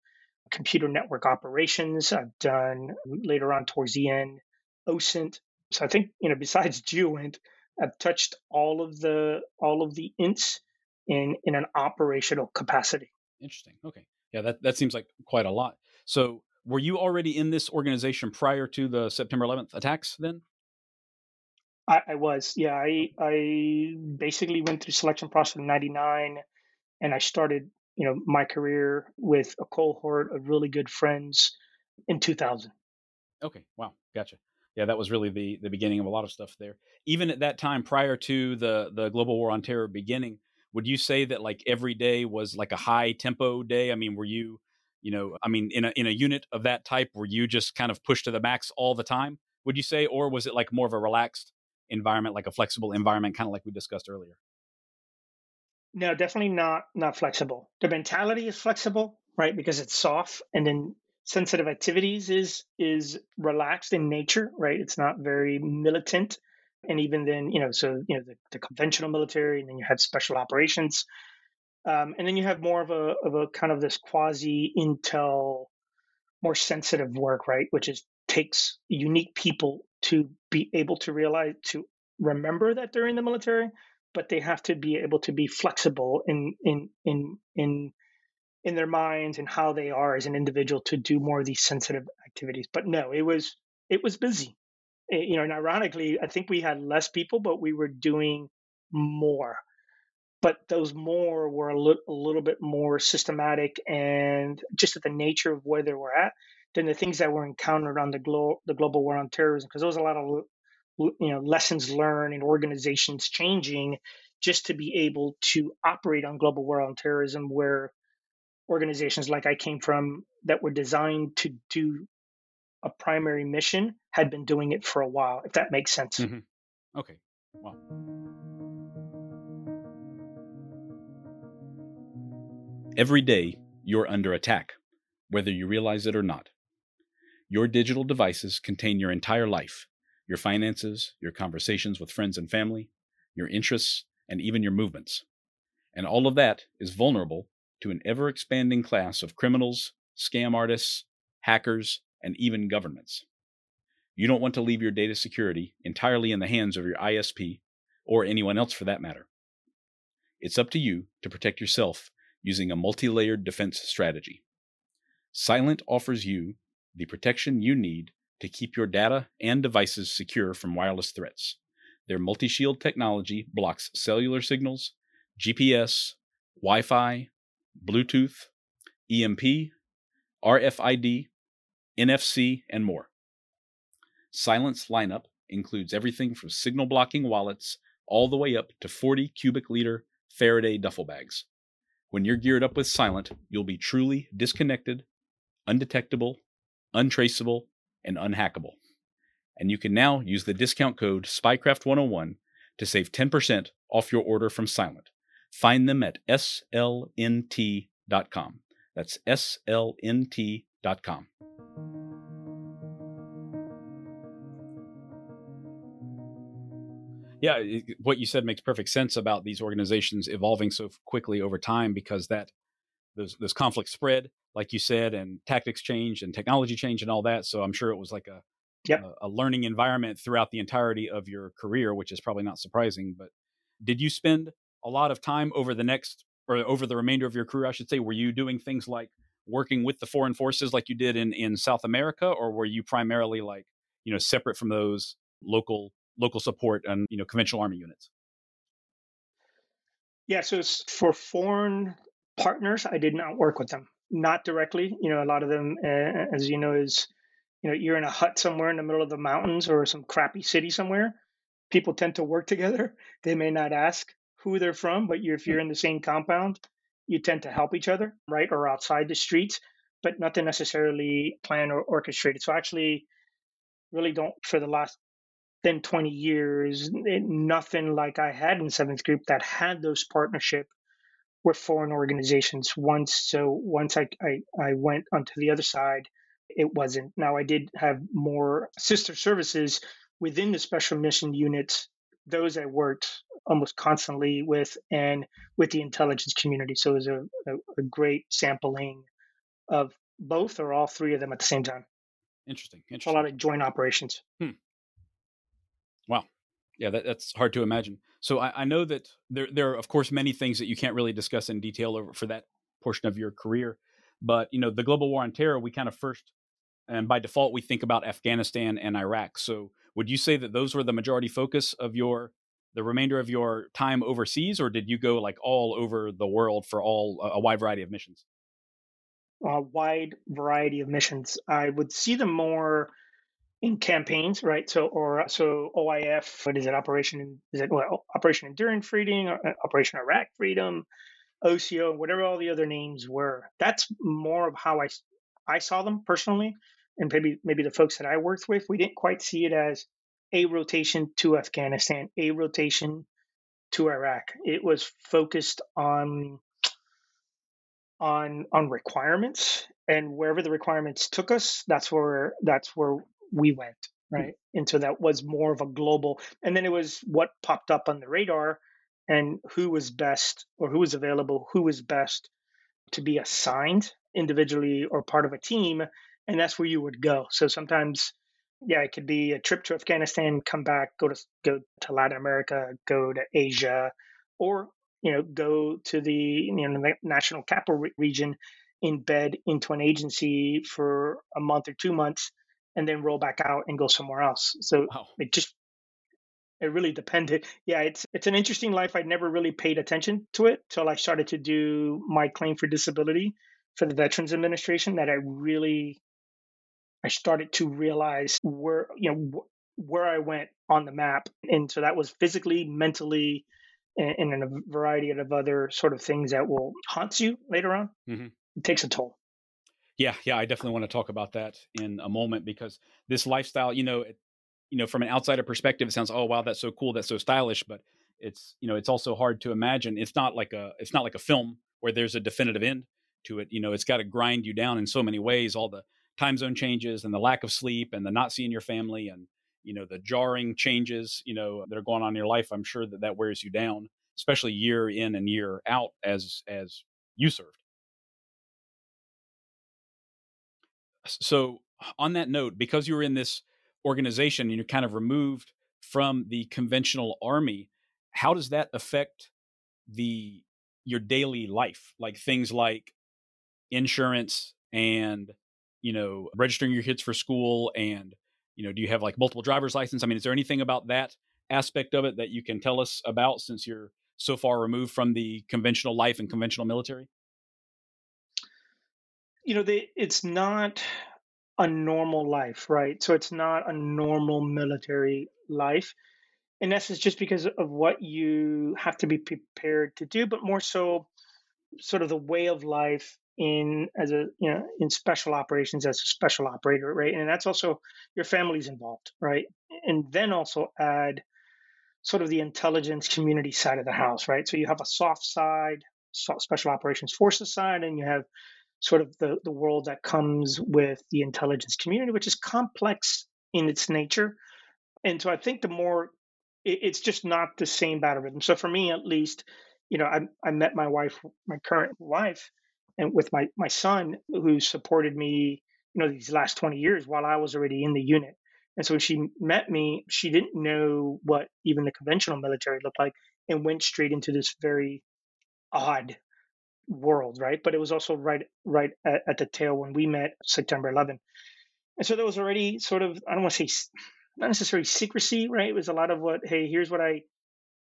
Speaker 2: computer network operations, I've done later on towards the end, OSINT, so I think you know besides GEOINT, I've touched all of the all of the ints in in an operational capacity.
Speaker 1: Interesting. Okay. Yeah, that that seems like quite a lot. So were you already in this organization prior to the September 11th attacks then?
Speaker 2: I, I was. Yeah, I I basically went through selection process in '99, and I started you know my career with a cohort of really good friends in 2000.
Speaker 1: Okay. Wow. Gotcha yeah, that was really the the beginning of a lot of stuff there. Even at that time, prior to the the global war on terror beginning, would you say that like every day was like a high tempo day? I mean, were you, you know, I mean, in a in a unit of that type, were you just kind of pushed to the max all the time? Would you say, or was it like more of a relaxed environment, like a flexible environment, kind of like we discussed earlier?
Speaker 2: No, definitely not not flexible. The mentality is flexible, right? Because it's SOF, and then sensitive activities is is relaxed in nature, right? It's not very militant. And even then, you know, so you know the, the conventional military, and then you have special operations, um, and then you have more of a of a kind of this quasi intel, more sensitive work, right? Which is takes unique people to be able to realize to remember that they're in the military, but they have to be able to be flexible in in in in in their minds and how they are as an individual to do more of these sensitive activities. But no, it was it was busy. It, eh, you know, and ironically, I think we had less people, but we were doing more. But those more were a, li- a little bit more systematic and just at the nature of where they were at than the things that were encountered on the, glo- the global war on terrorism. Because there was a lot of you know lessons learned and organizations changing just to be able to operate on global war on terrorism where organizations like I came from that were designed to do a primary mission had been doing it for a while, if that makes sense.
Speaker 1: Mm-hmm. Okay. Wow. Every day, you're under attack, whether you realize it or not. Your digital devices contain your entire life your finances, your conversations with friends and family, your interests, and even your movements. And all of that is vulnerable to an ever expanding class of criminals, scam artists, hackers, and even governments. You don't want to leave your data security entirely in the hands of your ISP, or anyone else for that matter. It's up to you to protect yourself using a multi layered defense strategy. Silent offers you the protection you need to keep your data and devices secure from wireless threats. Their multi shield technology blocks cellular signals, GPS, Wi Fi, Bluetooth, EMP, RFID, NFC, and more. Silent's lineup includes everything from signal blocking wallets all the way up to 40 cubic liter Faraday duffel bags. When you're geared up with Silent, you'll be truly disconnected, undetectable, untraceable, and unhackable. And you can now use the discount code SPYCRAFT101 to save 10% off your order from Silent. Find them at slnt.com. That's slnt.com. Yeah, what you said makes perfect sense about these organizations evolving so quickly over time because that those those conflicts spread like you said, and tactics change and technology change and all that. So I'm sure it was like a
Speaker 2: yep.
Speaker 1: a, a learning environment throughout the entirety of your career, which is probably not surprising. But did you spend a lot of time over the next or over the remainder of your career, I should say? Were you doing things like working with the foreign forces like you did in in South America, or were you primarily like you know separate from those local local support and you know conventional army units?
Speaker 2: Yeah, so for foreign partners, I did not work with them, not directly. You know, a lot of them, uh, as you know, is you know you're in a hut somewhere in the middle of the mountains or some crappy city somewhere. People tend to work together. They may not ask who they're from, but you if you're in the same compound, you tend to help each other, right, or outside the streets, but nothing necessarily planned or orchestrated. So actually, really don't for the last then 20 years, it, nothing like I had in Seventh Group that had those partnership with foreign organizations. Once, so once I, I, I went onto the other side, it wasn't. Now I did have more sister services within the special mission units. Those I worked almost constantly with and with the intelligence community. So it was a, a, a great sampling of both or all three of them at the same time.
Speaker 1: Interesting. Interesting.
Speaker 2: A lot of joint operations.
Speaker 1: Hmm. Wow. Yeah, that, that's hard to imagine. So I, I, know that there, there are, of course, many things that you can't really discuss in detail over for that portion of your career. But you know, the global war on terror, we kind of first, and by default, we think about Afghanistan and Iraq. So would you say that those were the majority focus of your the remainder of your time overseas, or did you go like all over the world for all a wide variety of missions?
Speaker 2: A wide variety of missions. I would see them more in campaigns, right? So, or so OIF, what is it? Operation is it well, Operation Enduring Freedom, or uh, Operation Iraq Freedom, OCO, whatever all the other names were. That's more of how I I saw them personally, and maybe maybe the folks that I worked with, we didn't quite see it as a rotation to Afghanistan, a rotation to Iraq. It was focused on on on requirements and wherever the requirements took us that's where that's where we went hmm. right and so that was more of a global and then it was what popped up on the radar and who was best or who was available who was best to be assigned individually or part of a team and that's where you would go so sometimes yeah it could be a trip to afghanistan come back go to go to latin america go to asia or you know go to the you know the national capital re- region embed into an agency for a month or two months and then roll back out and go somewhere else. So wow. it just it really depended. Yeah, it's it's an interesting life. I'd never really paid attention to it till I started to do my claim for disability for the Veterans Administration. That I really I started to realize where you know where I went on the map, and so that was physically, mentally, and, and in a variety of other sort of things that will haunt you later on. Mm-hmm. It takes a toll.
Speaker 1: Yeah, yeah, I definitely want to talk about that in a moment because this lifestyle, you know, it, you know, from an outsider perspective, it sounds, oh wow, that's so cool, that's so stylish, but it's, you know, it's also hard to imagine. It's not like a, it's not like a film where there's a definitive end to it. You know, it's got to grind you down in so many ways. All the time zone changes and the lack of sleep and the not seeing your family and you know the jarring changes, you know, that are going on in your life. I'm sure that that wears you down, especially year in and year out as as you served. So, on that note, because you were in this organization and you're kind of removed from the conventional army, how does that affect the your daily life? Like things like insurance and you know registering your kids for school and you know do you have like multiple driver's license? I mean, is there anything about that aspect of it that you can tell us about since you're so far removed from the conventional life and conventional military?
Speaker 2: You know, they, it's not a normal life, right? So it's not a normal military life. In essence, just because of what you have to be prepared to do, but more so sort of the way of life in as a you know in special operations as a special operator right and that's also your family's involved right and then also add sort of the intelligence community side of the house right so you have a SOF side special operations forces side and you have sort of the, the world that comes with the intelligence community, which is complex in its nature. And so I think the more it, it's just not the same battle rhythm. So for me, at least, you know, I I met my wife, my current wife, and with my my son who supported me, you know, these last twenty years while I was already in the unit. And so when she met me, she didn't know what even the conventional military looked like, and went straight into this very odd world, right? But it was also right right at, at the tail when we met September 11. And so there was already sort of I don't want to say not necessarily secrecy, right? It was a lot of what, hey, here's what I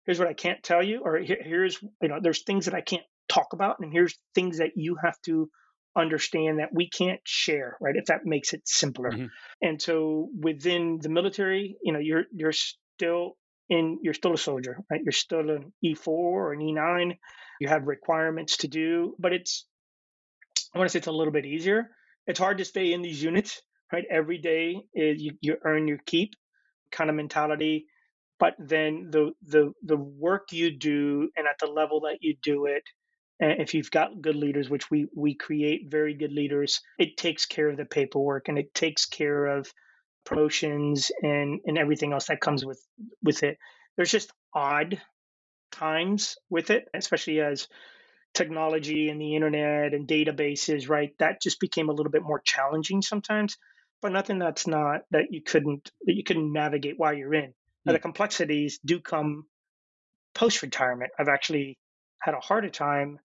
Speaker 2: here's what I can't tell you, or here's you know, there's things that I can't talk about, and here's things that you have to understand that we can't share, right? If that makes it simpler. Mm-hmm. And so within the military, you know, you're you're still in you're still a soldier, right? You're still an E4 or an E9. You have requirements to do, but it's I want to say it's a little bit easier. It's hard to stay in these units, right? Every day is you, you earn your keep kind of mentality. But then the the the work you do and at the level that you do it, and if you've got good leaders, which we we create very good leaders, it takes care of the paperwork and it takes care of promotions and and everything else that comes with with it. There's just odd times with it, especially as technology and the internet and databases, right? That just became a little bit more challenging sometimes, but nothing that's not that you couldn't that you couldn't navigate while you're in. Now, the hmm. complexities do come post retirement. I've actually had a harder time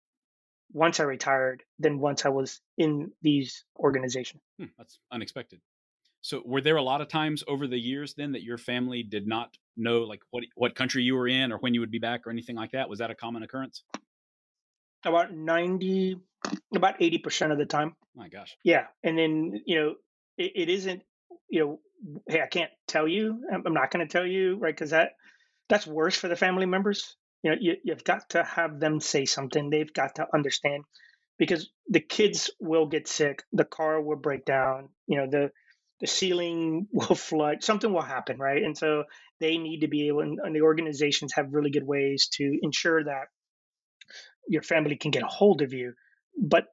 Speaker 2: once I retired than once I was in these organizations.
Speaker 1: Hmm, that's unexpected. So were there a lot of times over the years then that your family did not know like what what country you were in or when you would be back or anything like that? Was that a common occurrence?
Speaker 2: About 90 about 80% of the time.
Speaker 1: My gosh.
Speaker 2: Yeah. And then, you know, it, it isn't, you know, hey, I can't tell you. I'm not going to tell you, right? Because that that's worse for the family members. You know, you, you've got to have them say something. They've got to understand because the kids will get sick, the car will break down, you know, the the ceiling will flood, something will happen, right? And so they need to be able, and, and the organizations have really good ways to ensure that your family can get a hold of you. But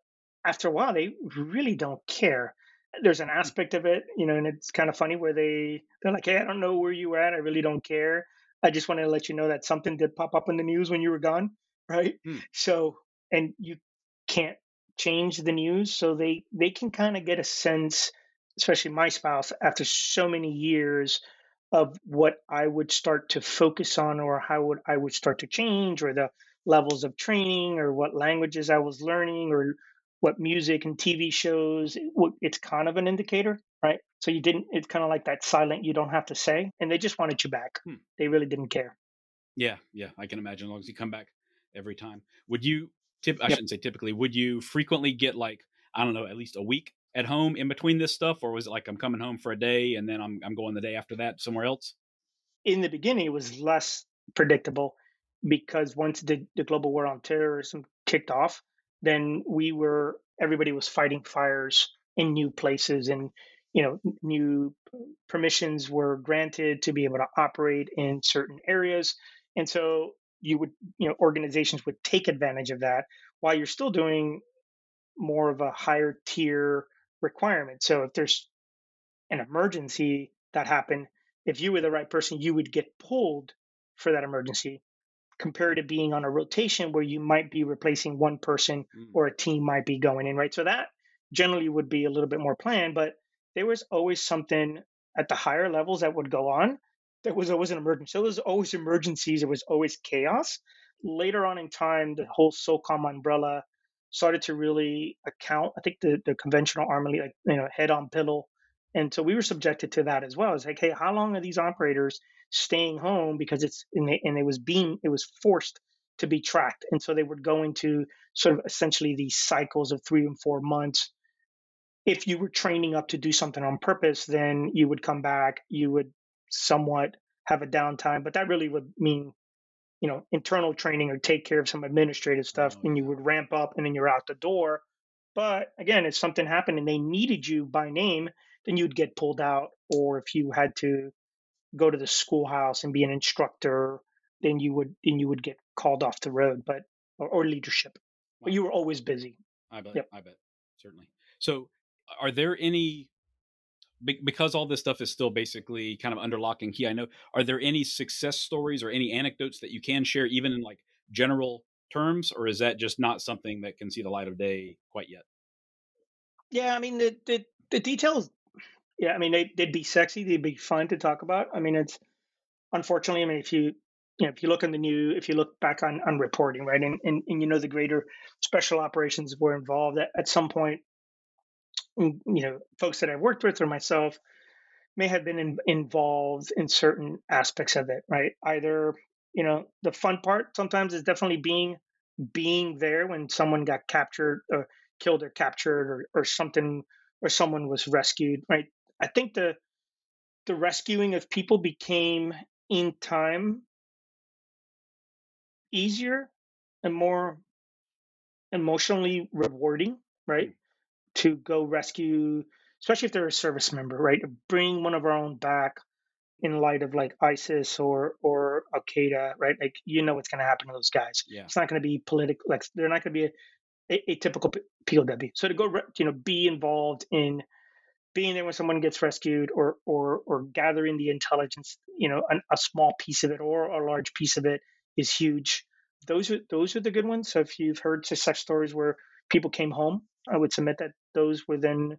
Speaker 2: after a while, they really don't care there's an aspect of it, you know, and it's kind of funny where they they're like, "Hey, I don't know where you were at. I really don't care. I just wanted to let you know that something did pop up in the news when you were gone, right?" Hmm. So, and you can't change the news, so they they can kind of get a sense, especially my spouse, after so many years of what I would start to focus on, or how would I would start to change, or the levels of training, or what languages I was learning, or what music and TV shows, it's kind of an indicator, right? So you didn't, it's kind of like that silent, you don't have to say. And they just wanted you back. Hmm. They really didn't care.
Speaker 1: Yeah. Yeah. I can imagine as long as you come back every time. Would you, tip, I yep. shouldn't say typically, would you frequently get like, I don't know, at least a week at home in between this stuff? Or was it like I'm coming home for a day and then I'm, I'm going the day after that somewhere else?
Speaker 2: In the beginning, it was less predictable because once the, the global war on terrorism kicked off, then we were everybody was fighting fires in new places and you know new permissions were granted to be able to operate in certain areas and so you would you know organizations would take advantage of that while you're still doing more of a higher tier requirement so if there's an emergency that happened if you were the right person you would get pulled for that emergency compared to being on a rotation where you might be replacing one person mm. or a team might be going in, right? So that generally would be a little bit more planned, but there was always something at the higher levels that would go on. There was always an emergency. So there was always emergencies. There was always chaos. Later on in time, the whole SOCOM umbrella started to really account. I think the, the conventional army, like you know, head on pillow, and so we were subjected to that as well. It's like, hey, how long are these operators staying home because it's and, they, and it was being it was forced to be tracked and so they would go into sort of essentially these cycles of three and four months if you were training up to do something on purpose then you would come back you would somewhat have a downtime but that really would mean you know internal training or take care of some administrative stuff oh, and you would ramp up and then you're out the door but again if something happened and they needed you by name then you'd get pulled out or if you had to go to the schoolhouse and be an instructor, then you would then you would get called off the road, but or, or leadership. Wow. But you were always busy.
Speaker 1: I bet. Yep. I bet certainly. So, are there any be- because all this stuff is still basically kind of under lock and key. I know. Are there any success stories or any anecdotes that you can share, even in like general terms, or is that just not something that can see the light of day quite yet?
Speaker 2: Yeah, I mean the the, the details. Yeah, I mean they, they'd be sexy. They'd be fun to talk about. I mean it's unfortunately. I mean if you you know if you look in the new if you look back on on reporting right and and, and you know the greater special operations were involved at, at some point. You know, folks that I've worked with or myself may have been in, involved in certain aspects of it, right? Either you know the fun part sometimes is definitely being being there when someone got captured or killed or captured or, or something or someone was rescued right i think the the rescuing of people became in time easier and more emotionally rewarding right to go rescue especially if they're a service member right bring one of our own back in light of like ISIS or or Al Qaeda, right? Like you know what's going to happen to those guys.
Speaker 1: Yeah.
Speaker 2: It's not going to be political. Like they're not going to be a, a, a, typical POW. So to go, you know, be involved in being there when someone gets rescued, or or or gathering the intelligence, you know, an, a small piece of it or a large piece of it is huge. Those are those are the good ones. So if you've heard success stories where people came home, I would submit that those were then,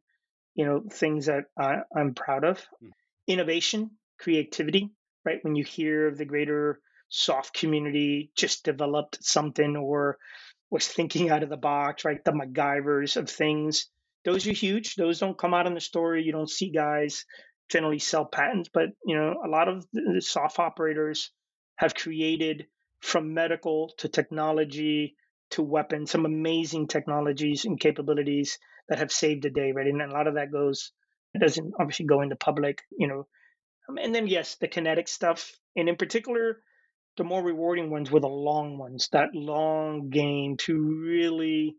Speaker 2: you know, things that I, I'm proud of. Mm. Innovation creativity, right? When you hear of the greater SOF community just developed something or was thinking out of the box, right? The MacGyvers of things. Those are huge. Those don't come out in the story. You don't see guys generally sell patents, but you know, a lot of the SOF operators have created from medical to technology to weapons, some amazing technologies and capabilities that have saved the day, right? And a lot of that goes, it doesn't obviously go into public, you know, um, and then yes, the kinetic stuff, and in particular, the more rewarding ones were the long ones. That long game to really,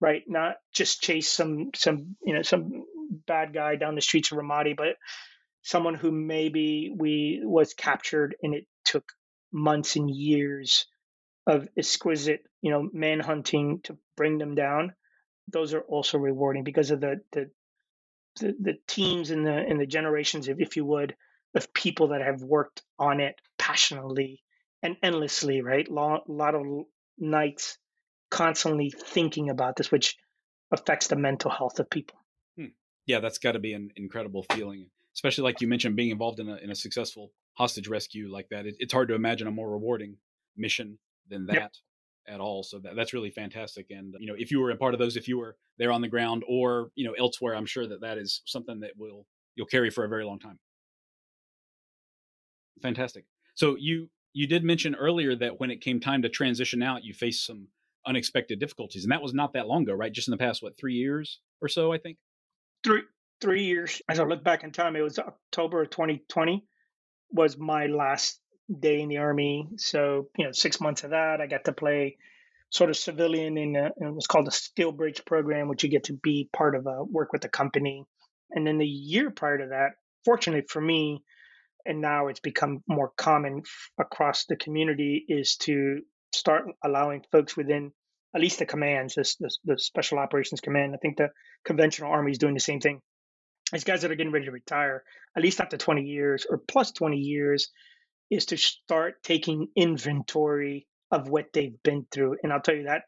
Speaker 2: right, not just chase some some you know some bad guy down the streets of Ramadi, but someone who maybe we was captured and it took months and years of exquisite you know manhunting to bring them down those are also rewarding because of the the the, the teams and the and the generations if, if you would of people that have worked on it passionately and endlessly, right? A lot of nights constantly thinking about this, which affects the mental health of people.
Speaker 1: Hmm. Yeah, that's got to be an incredible feeling, especially like you mentioned, being involved in a, in a successful hostage rescue like that. It, it's hard to imagine a more rewarding mission than that. Yep. At all, so that, that's really fantastic. And you know, if you were a part of those, if you were there on the ground or you know elsewhere, I'm sure that that is something that will you'll carry for a very long time. Fantastic. So you you did mention earlier that when it came time to transition out, you faced some unexpected difficulties, and that was not that long ago, right? Just in the past, what three years or so, I think.
Speaker 2: Three three years. As I look back in time, it was October of 2020 was my last day in the army. So you know, six months of that, I got to play sort of civilian in, a, in what's called a skill bridge program, which you get to be part of a work with the company. And then the year prior to that, fortunately for me, and now it's become more common f- across the community is to start allowing folks within at least the commands, this, this, the special operations command. I think the conventional army is doing the same thing. These guys that are getting ready to retire, at least after 20 years or plus 20 years, is to start taking inventory of what they've been through. And I'll tell you that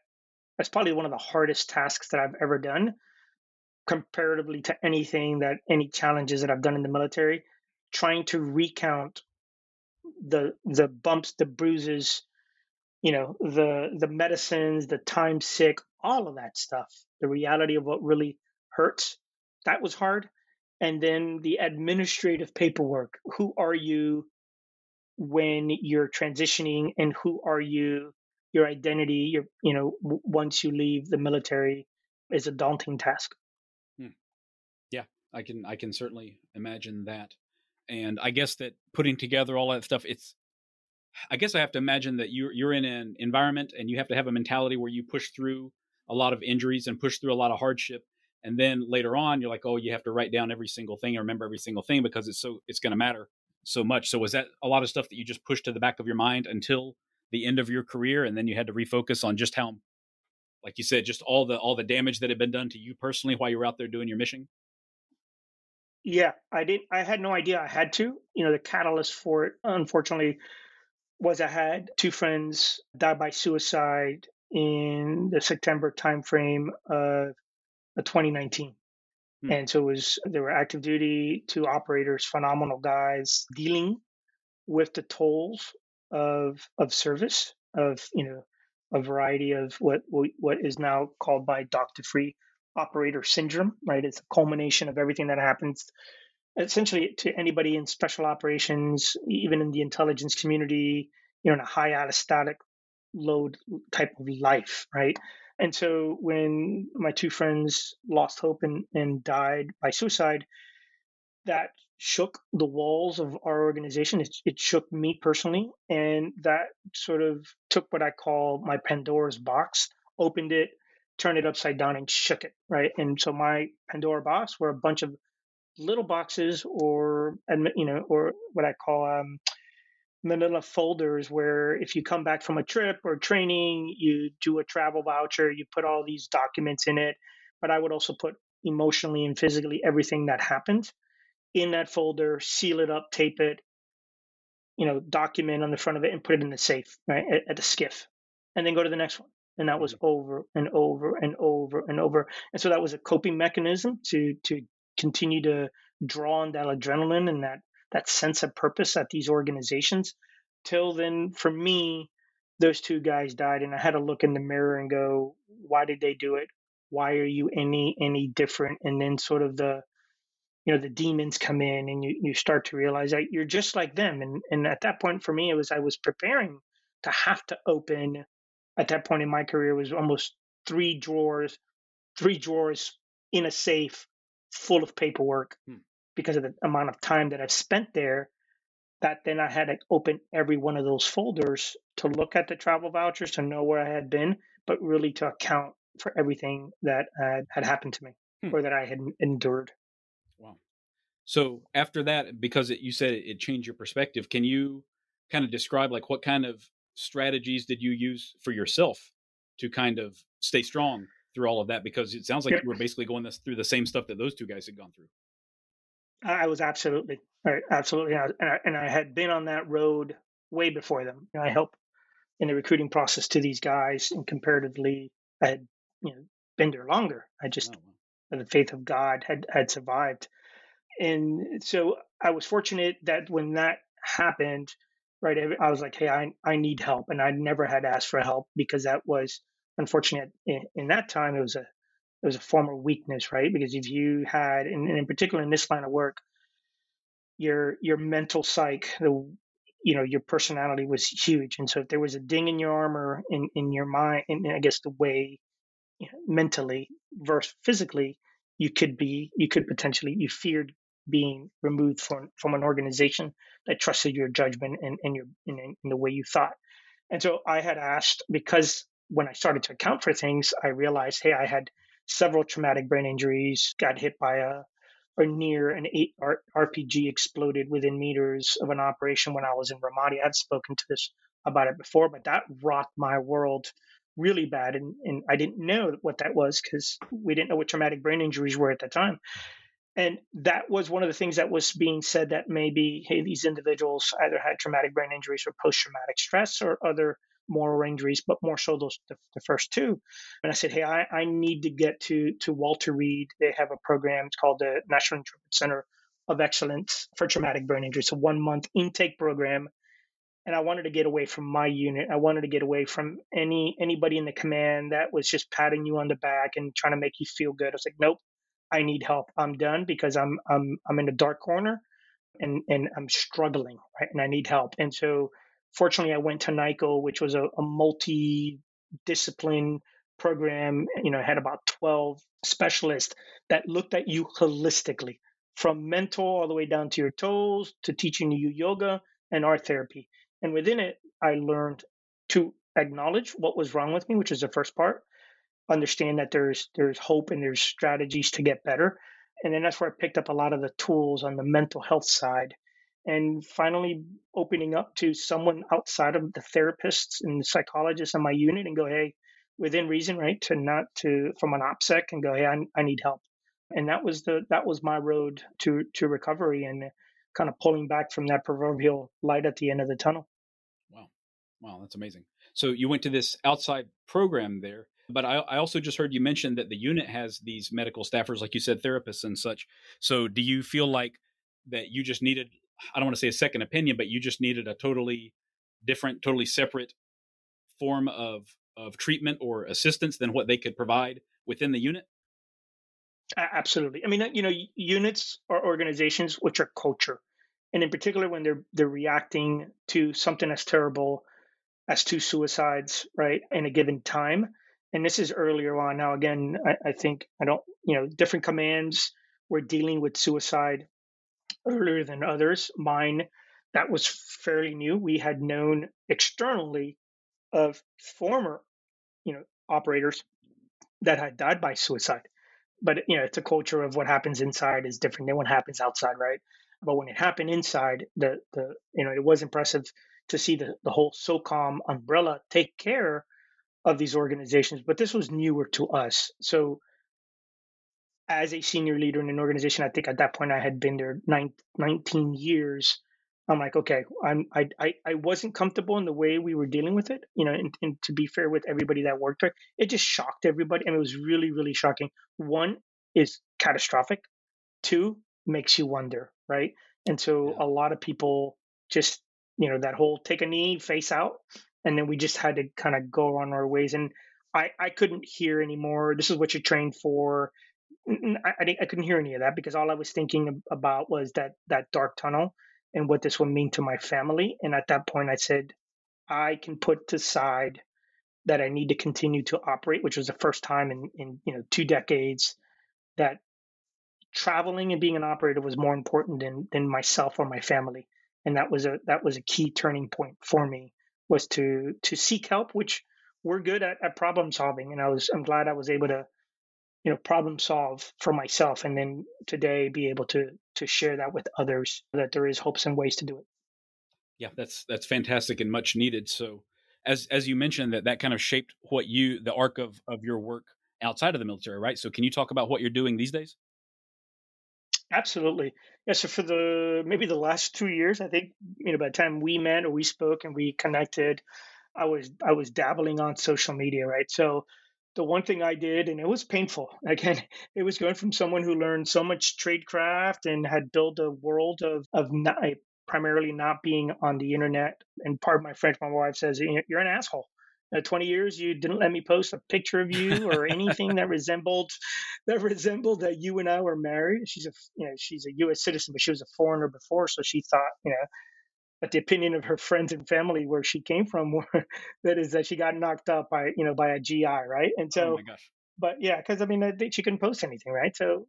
Speaker 2: that's probably one of the hardest tasks that I've ever done comparatively to anything that any challenges that I've done in the military trying to recount the the bumps, the bruises, you know, the the medicines, the time sick, all of that stuff, the reality of what really hurts. That was hard. And then the administrative paperwork. Who are you when you're transitioning and who are you your identity your you know w- once you leave the military is a daunting task
Speaker 1: hmm. yeah i can i can certainly imagine that and I guess that putting together all that stuff, it's I guess I have to imagine that you're you're in an environment and you have to have a mentality where you push through a lot of injuries and push through a lot of hardship. And then later on, you're like, oh, you have to write down every single thing and remember every single thing because it's so it's going to matter so much. So was that a lot of stuff that you just pushed to the back of your mind until the end of your career, and then you had to refocus on just how, like you said, just all the all the damage that had been done to you personally while you were out there doing your mission?
Speaker 2: Yeah, I didn't. I had no idea I had to. You know, the catalyst for it, unfortunately, was I had two friends die by suicide in the September timeframe of 2019. Hmm. And so it was they were active duty, two operators, phenomenal guys, dealing with the tolls of of service of you know a variety of what what is now called by Dr. Frueh operator syndrome. Right, it's a culmination of everything that happens essentially to anybody in special operations, even in the intelligence community, you know, in a high allostatic load type of life, right? And so when my two friends lost hope and, and died by suicide, that shook the walls of our organization. It, it shook me personally. And that sort of took what I call my Pandora's box, opened it, turned it upside down, and shook it, right? And so my Pandora box were a bunch of little boxes or, you know, or what I call um, manila folders where if you come back from a trip or training, you do a travel voucher, you put all these documents in it. But I would also put emotionally and physically everything that happened in that folder, seal it up, tape it, you know, document on the front of it and put it in the safe, right, at, at the SCIF, and then go to the next one. And that was mm-hmm. over and over and over and over. And so that was a coping mechanism to to continue to draw on that adrenaline and that that sense of purpose at these organizations. Till then, for me, those two guys died, and I had to look in the mirror and go, "Why did they do it? Why are you any any different?" And then sort of the you know the demons come in and you, you start to realize that you're just like them and and at that point for me it was i was preparing to have to open at that point in my career was almost three drawers three drawers in a safe full of paperwork hmm because of the amount of time that I've spent there, that then I had to open every one of those folders to look at the travel vouchers to know where I had been, but really to account for everything that had, had happened to me hmm. or that I had endured.
Speaker 1: Wow. So after that, because it, you said it changed your perspective, can you kind of describe like what kind of strategies did you use for yourself to kind of stay strong through all of that? Because it sounds like yeah. you were basically going this, through the same stuff that those two guys had gone through.
Speaker 2: I was absolutely, absolutely, and I, and I had been on that road way before them. You know, I helped in the recruiting process to these guys, and comparatively, I had you know been there longer. I just oh, the faith of God had had survived, and so I was fortunate that when that happened, right, I was like, hey, I I need help, and I never had asked for help because that was unfortunate in, in that time. It was a it was a form of weakness, right? Because if you had, and, in particular in this line of work, your your mental psyche, the you know your personality was huge, and so if there was a ding in your armor, in in your mind, and I guess the way you know, mentally versus physically, you could be, you could potentially, you feared being removed from from an organization that trusted your judgment and, and your in, in the way you thought. And so I had asked because when I started to account for things, I realized, hey, I had several traumatic brain injuries, got hit by a or near an eight RPG exploded within meters of an operation when I was in Ramadi. I've spoken to this about it before, but that rocked my world really bad. And, and I didn't know what that was because we didn't know what traumatic brain injuries were at the time. And that was one of the things that was being said that maybe, hey, these individuals either had traumatic brain injuries or post traumatic stress or other moral injuries, but more so those the, the, first two. And I said, hey, I, I need to get to to Walter Reed. They have a program it's called the National Center of Excellence for Traumatic Brain Injury. It's a one month intake program. And I wanted to get away from my unit. I wanted to get away from any anybody in the command that was just patting you on the back and trying to make you feel good. I was like, nope, I need help. I'm done because I'm I'm I'm in a dark corner and and I'm struggling, right? And I need help. And so fortunately, I went to NICoE, which was a, a multi-discipline program. You know, had about 12 specialists that looked at you holistically, from mental all the way down to your toes, to teaching you yoga and art therapy. And within it, I learned to acknowledge what was wrong with me, which is the first part. Understand that there's there's hope and there's strategies to get better. And then that's where I picked up a lot of the tools on the mental health side and finally opening up to someone outside of the therapists and psychologists in my unit and go, hey, within reason, right? To not to from an OPSEC and go, hey, I, I need help. And that was the that was my road to to recovery and kind of pulling back from that proverbial light at the end of the tunnel.
Speaker 1: Wow. Wow, that's amazing. So you went to this outside program there, but I, I, also just heard you mention that the unit has these medical staffers, like you said, therapists and such. So do you feel like that you just needed, I don't want to say a second opinion, but you just needed a totally different, totally separate form of, of treatment or assistance than what they could provide within the unit?
Speaker 2: Absolutely. I mean, uh, you know, units are organizations which are culture, and in particular when they're they're reacting to something as terrible as two suicides, right, in a given time. And this is earlier on. Now, again, I, I think I don't, you know, different commands were dealing with suicide earlier than others. Mine, that was fairly new. We had known externally of former, you know, operators that had died by suicide. But you know, it's a culture of what happens inside is different than what happens outside, right? But when it happened inside, the the you know, it was impressive to see the, the whole SOCOM umbrella take care of these organizations. But this was newer to us. So as a senior leader in an organization, I think at that point I had been there nine, 19 years. I'm like, okay, I'm, I, I, I wasn't comfortable in the way we were dealing with it, you know, and, and to be fair with everybody that worked there, it just shocked everybody. And it was really, really shocking. One is catastrophic. Two makes you wonder, right? And so yeah. a lot of people just, you know, that whole take a knee, face out, and then we just had to kind of go on our ways. And I, I couldn't hear anymore. This is what you're trained for. I, I, I couldn't hear any of that because all I was thinking about was that that dark tunnel and what this would mean to my family. And at that point, I said, I can put aside that I need to continue to operate, which was the first time in, in you know two decades that traveling and being an operator was more important than than myself or my family. And that was a that was a key turning point for me was to to seek help, which we're good at, at problem solving. And I was I'm glad I was able to you know problem solve for myself and then today be able to to share that with others that there is hopes and ways to do it.
Speaker 1: Yeah that's that's fantastic and much needed. So as as you mentioned that that kind of shaped what you the arc of of your work outside of the military right? So can you talk about what you're doing these days?
Speaker 2: Absolutely. Yeah so for the maybe the last two years i think you know by the time we met or we spoke and we connected i was i was dabbling on social media right? So the one thing I did, and it was painful. Again, it was going from someone who learned so much tradecraft and had built a world of of not, primarily not being on the internet. And part of my French, my wife says, "You're an asshole." Uh, 20 years you didn't let me post a picture of you or anything that resembled that resembled that you and I were married. She's a you know she's a U.S. citizen, but she was a foreigner before, so she thought you know the opinion of her friends and family where she came from that is that she got knocked up by you know by a GI right? And oh so oh but yeah because I mean she couldn't post anything right? So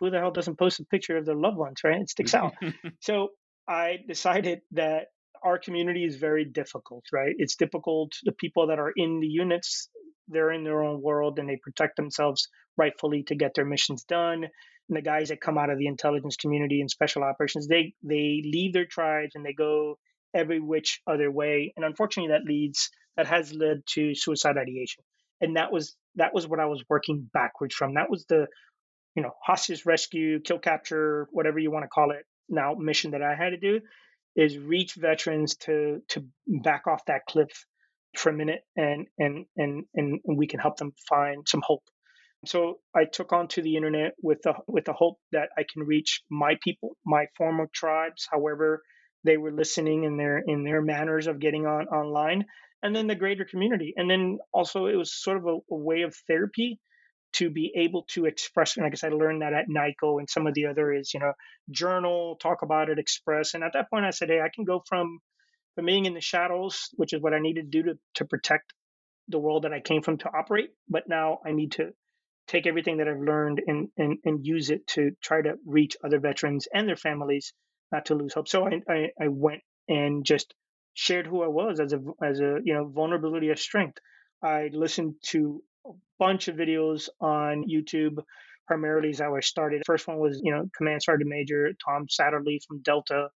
Speaker 2: who the hell doesn't post a picture of their loved ones right? It sticks out. So I decided that our community is very difficult right? It's difficult the people that are in the units they're in their own world and they protect themselves rightfully to get their missions done and the guys that come out of the intelligence community and special operations, they they leave their tribes and they go every which other way. And unfortunately, that leads that has led to suicide ideation. And that was that was what I was working backwards from. That was the you know hostage rescue, kill capture, whatever you want to call it now mission that I had to do is reach veterans to to back off that cliff for a minute and and and and we can help them find some hope so I took onto the internet with the with the hope that I can reach my people, my former tribes, however they were listening in their in their manners of getting on online, and then the greater community. And then also it was sort of a, a way of therapy to be able to express. And I guess I learned that at NICoE and some of the other is you know journal, talk about it, express. And at that point I said, hey, I can go from from being in the shadows, which is what I needed to do to to protect the world that I came from to operate, but now I need to take everything that I've learned and, and, and use it to try to reach other veterans and their families not to lose hope. So I, I, I went and just shared who I was as a, as a, you know, vulnerability as strength. I listened to a bunch of videos on YouTube, primarily as how I started. First one was, you know, Command Sergeant Major Tom Satterly from Delta.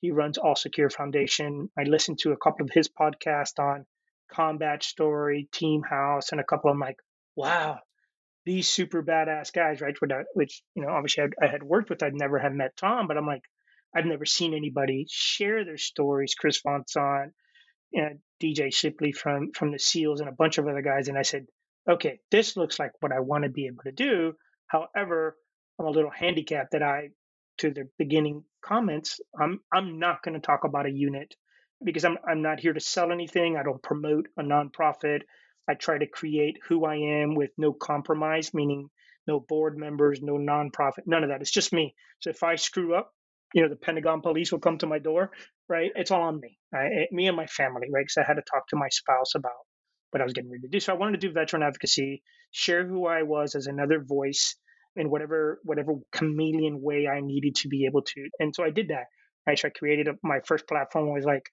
Speaker 2: He runs All Secure Foundation. I listened to a couple of his podcasts on Combat Story, Team House, and a couple of them like, wow, these super badass guys, right? Which, you know, obviously I, had worked with, I'd never have met Tom, but I'm like, I've never seen anybody share their stories. Chris Fonson, you know, DJ Shipley from from the Seals, and a bunch of other guys. And I said, okay, this looks like what I want to be able to do. However, I'm a little handicapped that I, to the beginning comments, I'm I'm not going to talk about a unit because I'm I'm not here to sell anything. I don't promote a nonprofit. I try to create who I am with no compromise, meaning no board members, no nonprofit, none of that. It's just me. So if I screw up, you know, the Pentagon police will come to my door, right? It's all on me, right? Eh, it, me and my family, right? Because I had to talk to my spouse about what I was getting ready to do. So I wanted to do veteran advocacy, share who I was as another voice in whatever whatever chameleon way I needed to be able to. And so I did that. Right? So I created a, my first platform was like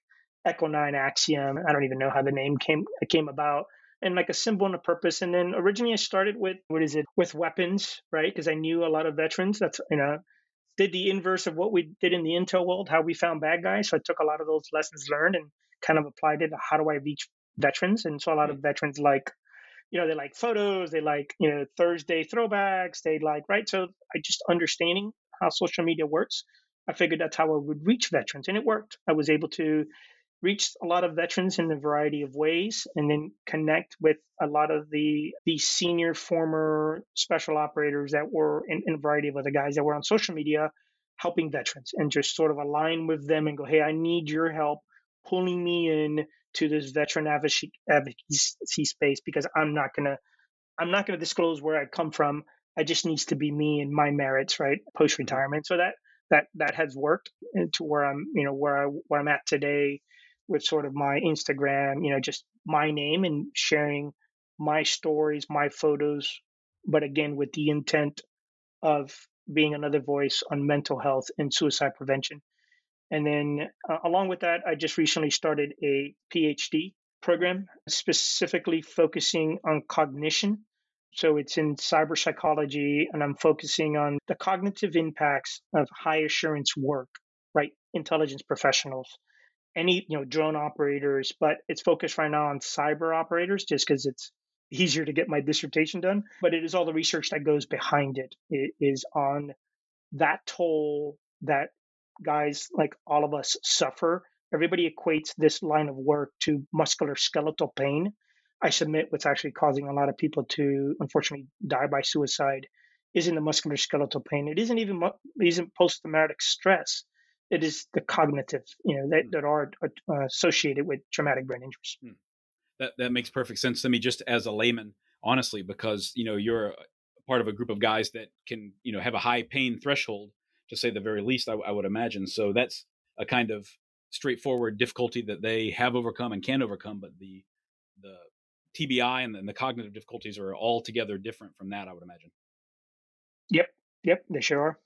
Speaker 2: Echo Nine Axiom. I don't even know how the name came came about and like a symbol and a purpose. And then originally I started with what is it with weapons, right? Because I knew a lot of veterans. That's you know did the inverse of what we did in the intel world, how we found bad guys. So I took a lot of those lessons learned and kind of applied it. How do I reach veterans? And so a lot of mm. veterans like you know they like photos they like you know thursday throwbacks they like right so i just understanding how social media works i figured that's how i would reach veterans and it worked i was able to reached a lot of veterans in a variety of ways and then connect with a lot of the the senior former special operators that were in, in a variety of other guys that were on social media helping veterans and just sort of align with them and go hey i need your help pulling me in to this veteran advocacy, space because i'm not going to i'm not going to disclose where i come from. I just needs to be me and my merits right post retirement so that that that has worked uh, to where i'm you know where i where i'm at today with sort of my Instagram, you know, just my name and sharing my stories, my photos, but again, with the intent of being another voice on mental health and suicide prevention. And then, uh, along with that, I just recently started a PhD program specifically focusing on cognition. So it's in cyber psychology, and I'm focusing on the cognitive impacts of high assurance work, right? Intelligence professionals any you know drone operators, but it's focused right now on cyber operators just because it's easier to get my dissertation done. But it is all the research that goes behind it. It is on that toll that guys like all of us suffer. Everybody equates this line of work to muscular skeletal pain. I submit what's actually causing a lot of people to unfortunately die by suicide isn't the muscular skeletal pain. It isn't even isn't post traumatic stress it is the cognitive, you know, that, hmm. that are uh, associated with traumatic brain injuries. Hmm.
Speaker 1: That that makes perfect sense to me, just as a layman, honestly, because you know you're part of a group of guys that can you know have a high pain threshold, to say the very least. I, I would imagine. So that's a kind of straightforward difficulty that they have overcome and can overcome, but the the TBI and the, and the cognitive difficulties are altogether different from that. I would imagine.
Speaker 2: Yep, yep, they sure are.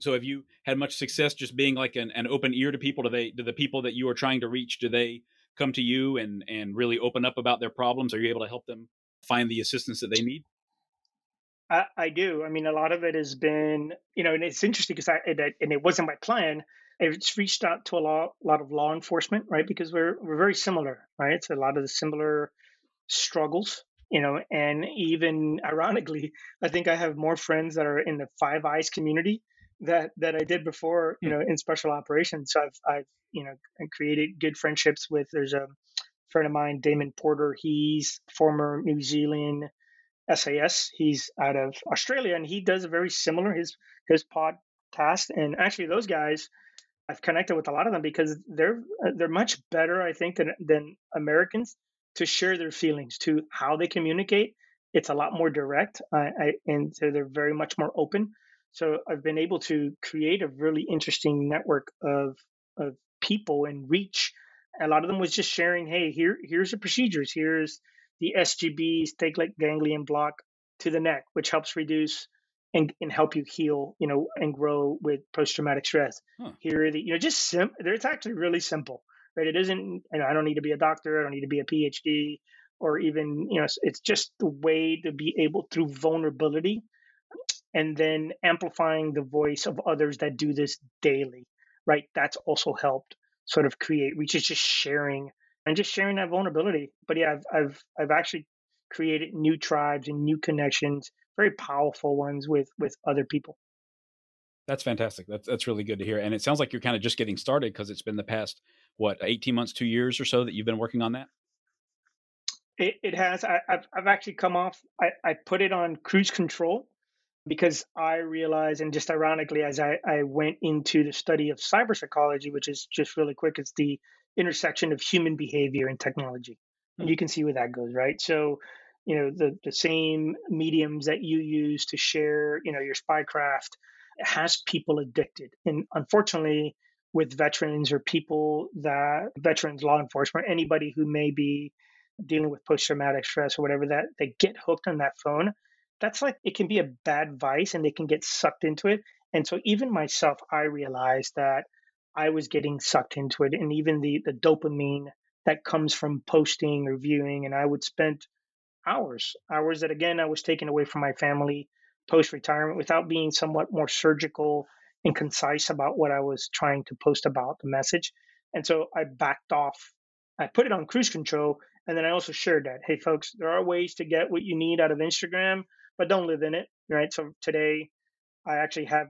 Speaker 1: So have you had much success just being like an, an open ear to people? Do they do the people that you are trying to reach, do they come to you and and really open up about their problems? Are you able to help them find the assistance that they need?
Speaker 2: I, I do. I mean, a lot of it has been, you know, and it's interesting because I and it wasn't my plan. It's reached out to a lot, lot of law enforcement, right? Because we're we're very similar, right? It's a lot of the similar struggles, you know, and even ironically, I think I have more friends that are in the Five Eyes community that that I did before, you hmm. know, in special operations. So I've I've you know created good friendships with. There's a friend of mine, Damon Porter. He's former New Zealand SAS. He's out of Australia, and he does a very similar his his podcast. And actually, those guys, I've connected with a lot of them because they're they're much better, I think, than than Americans to share their feelings, to how they communicate. It's a lot more direct, I, I, and so they're very much more open. So I've been able to create a really interesting network of of people and reach. A lot of them was just sharing, hey, here here's the procedures. Here's the SGBs, stellate ganglion block to the neck, which helps reduce and, and help you heal, you know, and grow with post traumatic stress. Huh. Here are the, you know, just sim- it's actually really simple, right? It isn't, and I don't need to be a doctor. I don't need to be a PhD or even, you know, it's just the way to be able through vulnerability and then amplifying the voice of others that do this daily, right? That's also helped sort of create which is just sharing and just sharing that vulnerability. But yeah, I've I've I've actually created new tribes and new connections very powerful ones with with other people.
Speaker 1: That's fantastic. That's that's really good to hear. And it sounds like you're kind of just getting started because it's been the past what 18 months, two years or so that you've been working on that.
Speaker 2: It, it has. I, have I've actually come off. I, I put it on cruise control because I realized, and just ironically, as I, I went into the study of cyber psychology, which is just really quick, it's the intersection of human behavior and technology. And hmm. you can see where that goes, right? So, you know, the, the same mediums that you use to share, you know, your spycraft has people addicted. And unfortunately, with veterans or people that veterans, law enforcement, anybody who may be dealing with post traumatic stress or whatever, that they get hooked on that phone that's like it can be a bad vice and they can get sucked into it. And so even myself, I realized that I was getting sucked into it, and even the the dopamine that comes from posting or viewing, and I would spend hours, hours that again I was taken away from my family post retirement without being somewhat more surgical and concise about what I was trying to post about the message. And so I backed off. I put it on cruise control, and then I also shared that, hey folks, there are ways to get what you need out of Instagram but don't live in it, right? So today, I actually have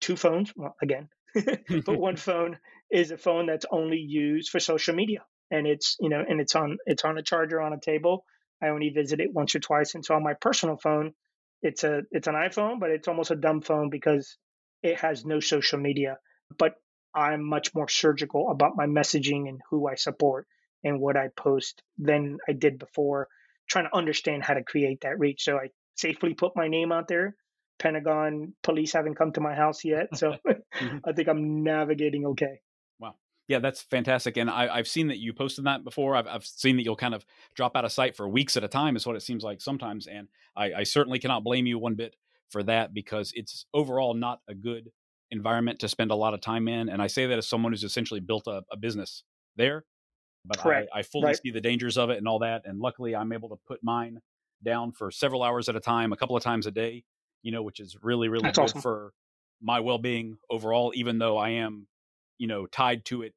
Speaker 2: two phones. Well, again, but one phone is a phone that's only used for social media, and it's you know, and it's on it's on a charger on a table. I only visit it once or twice, and so on my personal phone, it's a it's an iPhone, but it's almost a dumb phone because it has no social media. But I'm much more surgical about my messaging and who I support and what I post than I did before, trying to understand how to create that reach. So I safely put my name out there. Pentagon police haven't come to my house yet, so mm-hmm. I think I'm navigating okay.
Speaker 1: Wow. Yeah, that's fantastic. And I, have seen that you posted that before. I've, I've, seen that you'll kind of drop out of sight for weeks at a time, is what it seems like sometimes. And I, I certainly cannot blame you one bit for that because it's overall not a good environment to spend a lot of time in. And I say that as someone who's essentially built a, a business there. But I, I, fully right. see the dangers of it and all that. And luckily, I'm able to put mine down for several hours at a time, a couple of times a day, you know, which is really, really That's good awesome. for my well being overall, even though I am, you know, tied to it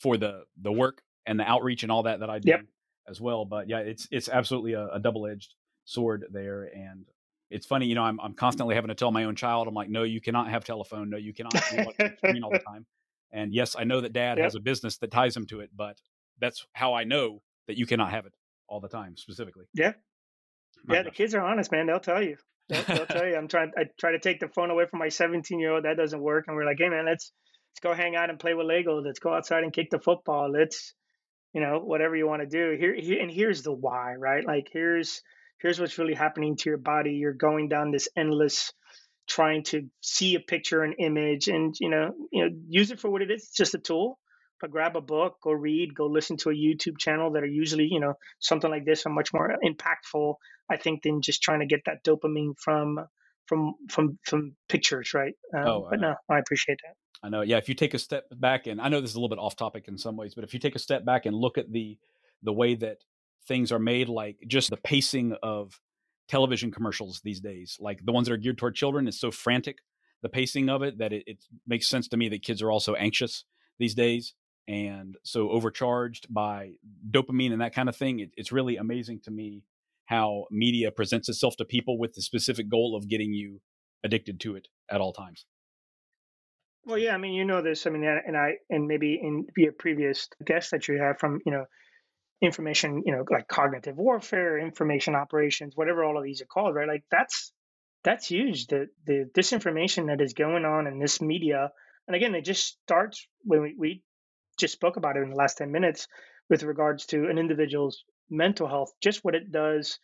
Speaker 1: for the the work and the outreach and all that that I do yep. as well. But yeah, it's it's absolutely a, a double edged sword there. And it's funny, you know, I'm I'm constantly having to tell my own child, I'm like, no, you cannot have telephone, no, you cannot screen all the time. And yes, I know that dad yep. has a business that ties him to it, but that's how I know that you cannot have it all the time specifically.
Speaker 2: Yeah yeah, the kids are honest, man. They'll tell you. They'll, they'll tell you. I'm trying. I try to take the phone away from my 17 year old. That doesn't work. And we're like, hey, man, let's let's go hang out and play with Lego. Let's go outside and kick the football. Let's, you know, whatever you want to do. Here, here, and here's the why, right? Like, here's here's what's really happening to your body. You're going down this endless trying to see a picture, an image, and you know, you know, use it for what it is. It's just a tool grab a book, go read, go listen to a YouTube channel that are usually, you know, something like this are much more impactful, I think, than just trying to get that dopamine from from from from pictures, right? Um, oh, but no, I appreciate that.
Speaker 1: I know. Yeah, if you take a step back, and I know this is a little bit off topic in some ways, but if you take a step back and look at the the way that things are made, like just the pacing of television commercials these days, like the ones that are geared toward children, is so frantic. The pacing of it that it, it makes sense to me that kids are also anxious these days and so overcharged by dopamine and that kind of thing. It, it's really amazing to me how media presents itself to people with the specific goal of getting you addicted to it at all times.
Speaker 2: Well, yeah, I mean, you know this. I mean, and I, and maybe in via previous guests that you have from, you know, information, you know, like cognitive warfare, information operations, whatever all of these are called, right? Like that's that's huge. The the disinformation that is going on in this media, and again, it just starts when we, we just spoke about it in the last 10 minutes with regards to an individual's mental health, just what it does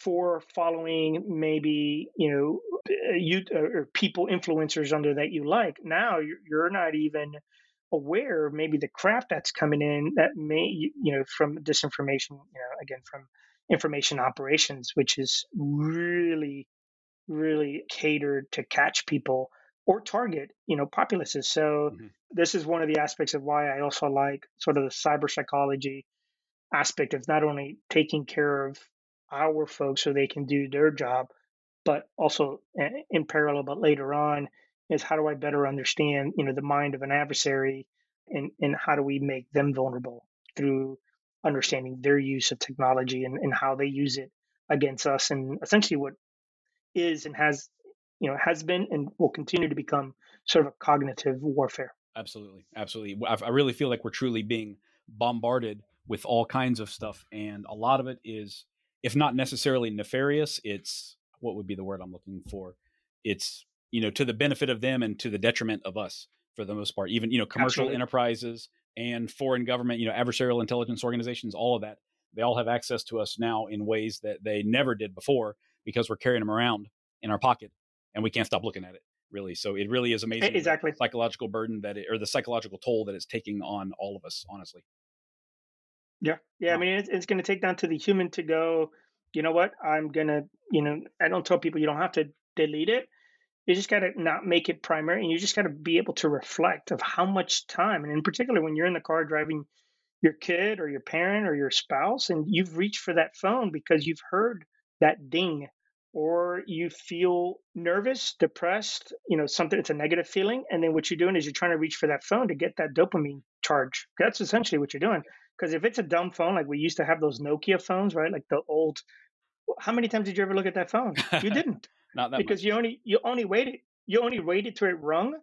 Speaker 2: for following maybe you know uh, you uh, or people influencers under that you like. Now you're not even aware maybe the crap that's coming in that may you know from disinformation you know again from information operations which is really really catered to catch people or target you know populaces so mm-hmm. this is one of the aspects of why i also like sort of the cyber psychology aspect of not only taking care of our folks so they can do their job but also eh, in parallel but later on is how do i better understand you know the mind of an adversary and and how do we make them vulnerable through understanding their use of technology and, and how they use it against us and essentially what is and has you know has been and will continue to become sort of a cognitive warfare.
Speaker 1: Absolutely, absolutely. I really feel like we're truly being bombarded with all kinds of stuff, and a lot of it is, if not necessarily nefarious, it's what would be the word I'm looking for. It's you know to the benefit of them and to the detriment of us for the most part. Even you know commercial Absolutely. enterprises and foreign government, you know adversarial intelligence organizations, all of that. They all have access to us now in ways that they never did before because we're carrying them around in our pocket and we can't stop looking at it really so it really is amazing
Speaker 2: exactly.
Speaker 1: psychological burden that it, or the psychological toll that it's taking on all of us honestly.
Speaker 2: Yeah yeah i mean it's, it's going to take down to the human to go you know what? I'm going to you know i don't tell people you don't have to delete it. You just got to not make it primary and you just got to be able to reflect of how much time and in particular when you're in the car driving your kid or your parent or your spouse and you've reached for that phone because you've heard that ding or you feel nervous, depressed, you know, something, it's a negative feeling. And then what you're doing is you're trying to reach for that phone to get that dopamine charge. That's essentially what you're doing. Because if it's a dumb phone, like we used to have those Nokia phones, right? Like the old, how many times did you ever look at that phone? You didn't.
Speaker 1: Not that
Speaker 2: because
Speaker 1: much.
Speaker 2: you only, you only waited, you only waited till it rung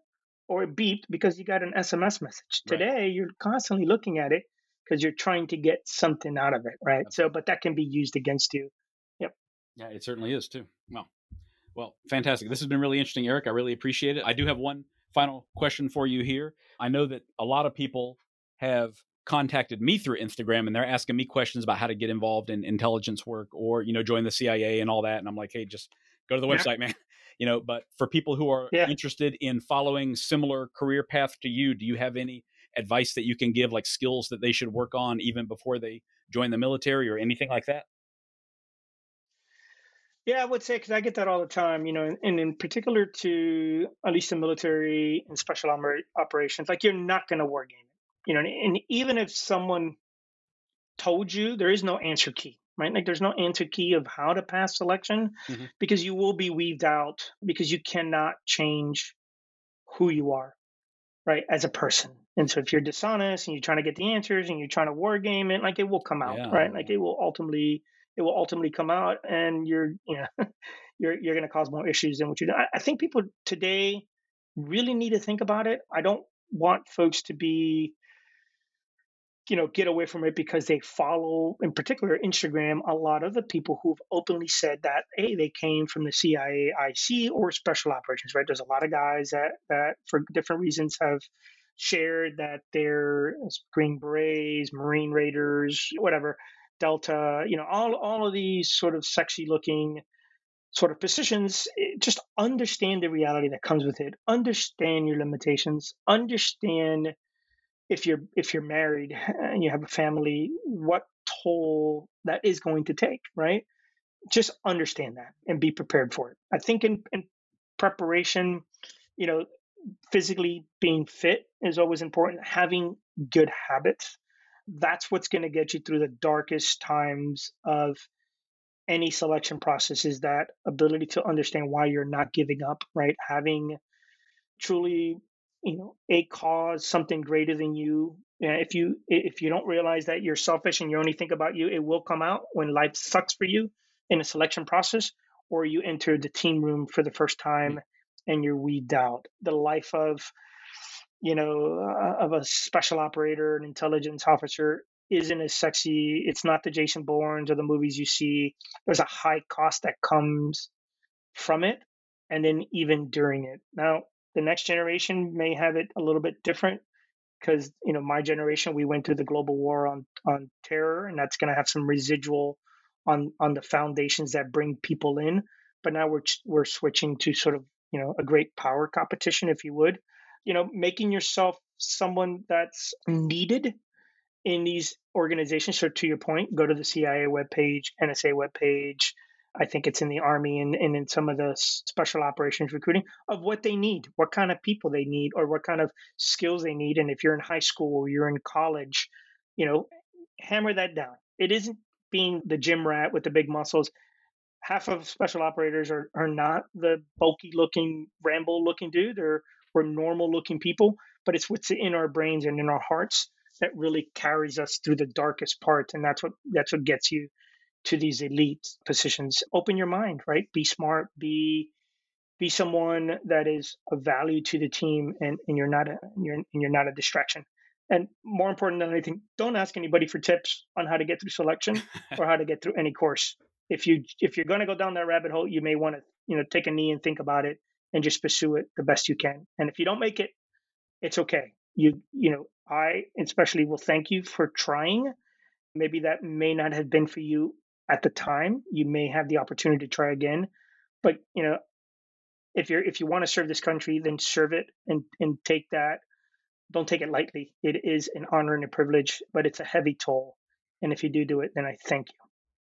Speaker 2: or it beeped because you got an SMS message. Right. Today, you're constantly looking at it because you're trying to get something out of it, right? So, but that can be used against you
Speaker 1: yeah, it certainly is too. Well, well, fantastic. This has been really interesting, Erick. I really appreciate it. I do have one final question for you here. I know that a lot of people have contacted me through Instagram and they're asking me questions about how to get involved in intelligence work or, you know, join the CIA and all that. And I'm like, hey, just go to the website, yeah. man. You know, but for people who are yeah. interested in following similar career path to you, do you have any advice that you can give, like skills that they should work on even before they join the military or anything like that?
Speaker 2: Yeah, I would say because I get that all the time, you know, and, in particular to at least the military and special operations, like you're not going to war game it, you know, and, and even if someone told you, there is no answer key, right? Like there's no answer key of how to pass selection mm-hmm. because you will be weaved out because you cannot change who you are, right, as a person. And so if you're dishonest and you're trying to get the answers and you're trying to war game it, like it will come out, yeah. right? Like it will ultimately it will ultimately come out and you're you know you're you're going to cause more issues than what you do. I, I think people today really need to think about it. I don't want folks to be you know get away from it because they follow in particular instagram a lot of the people who've openly said that hey they came from the cia ic or special operations right there's a lot of guys that that for different reasons have shared that they're green berets marine raiders whatever Delta, you know, all all of these sort of sexy looking sort of positions. Eh, just understand the reality that comes with it. Understand your limitations. Understand if you're if you're married and you have a family, what toll that is going to take, right? Just understand that and be prepared for it. I think in, in preparation, you know, physically being fit is always important. Having good habits that's what's going to get you through the darkest times of any selection process is that ability to understand why you're not giving up right? Having truly you know a cause something greater than you. And if you if you don't realize that you're selfish and you only think about you it will come out when life sucks for you in a selection process or you enter the team room for the first mm-hmm. time and you're weeded out. The life of you know, uh, of a special operator, an intelligence officer, isn't as sexy. It's not the Jason Bournes or the movies you see. There's a high cost that comes from it, and then even during it. Now, the next generation may have it a little bit different because you know my generation we went through the global war on on terror, and that's going to have some residual on on the foundations that bring people in. But now we're we're switching to sort of you know a great power competition, if you would you know, making yourself someone that's needed in these organizations. So to your point, go to the CIA webpage, NSA webpage. I think it's in the Army and, and in some of the special operations recruiting of what they need, what kind of people they need, or what kind of skills they need. And if you're in high school or you're in college, you know, hammer that down. It isn't being the gym rat with the big muscles. Half of special operators are, are not the bulky looking, Rambo looking dude. They're we're normal looking people, but it's what's in our brains and in our hearts that really carries us through the darkest part, and that's what that's what gets you to these elite positions. Open your mind, right? Be smart, be be someone that is of value to the team and, and you're not a you're and you're not a distraction. And more important than anything, don't ask anybody for tips on how to get through selection or how to get through any course. If you if you're going to go down that rabbit hole, you may want to you know take a knee and think about it and just pursue it the best you can. And if you don't make it, it's okay. You you know I especially will thank you for trying. Maybe that may not have been for you at the time. You may have the opportunity to try again, but you know if you're if you want to serve this country, then serve it and and take that. Don't take it lightly. It is an honor and a privilege, but it's a heavy toll. And if you do do it, then I thank you.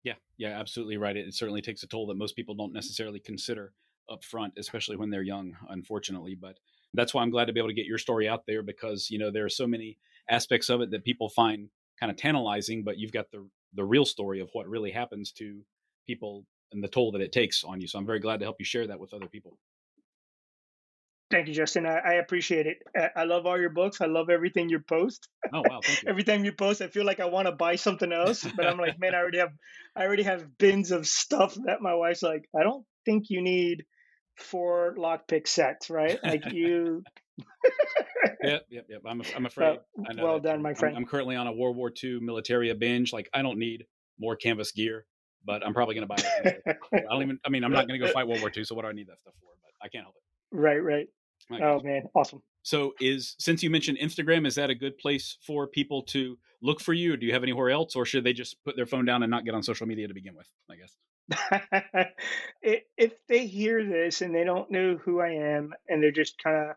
Speaker 1: Yeah, yeah, absolutely right. It, it certainly takes a toll that most people don't necessarily consider up front, especially when they're young, unfortunately. But that's why I'm glad to be able to get your story out there because you know there are so many aspects of it that people find kind of tantalizing, but you've got the the real story of what really happens to people and the toll that it takes on you. So I'm very glad to help you share that with other people.
Speaker 2: Thank you, Justin. I, I, appreciate it. I love all your books. I love everything you post.
Speaker 1: Oh wow! Thank you.
Speaker 2: Every time you post, I feel like I want to buy something else, but I'm like, man, I already have, I already have bins of stuff that my wife's like, I don't think you need four lockpick sets, right? Like you.
Speaker 1: yep, yep, yep. I'm, I'm afraid.
Speaker 2: well done, my friend.
Speaker 1: I'm, I'm, currently on a World War II military binge. Like I don't need more canvas gear, but I'm probably going to buy it. I don't even. I mean, I'm not going to go fight World War II, so what do I need that stuff for? But I can't help it.
Speaker 2: Right, right. Oh man, awesome.
Speaker 1: So is since you mentioned Instagram, is that a good place for people to look for you? Do you have anywhere else, or should they just put their phone down and not get on social media to begin with? I guess.
Speaker 2: if they hear this and they don't know who I am, and they're just kind of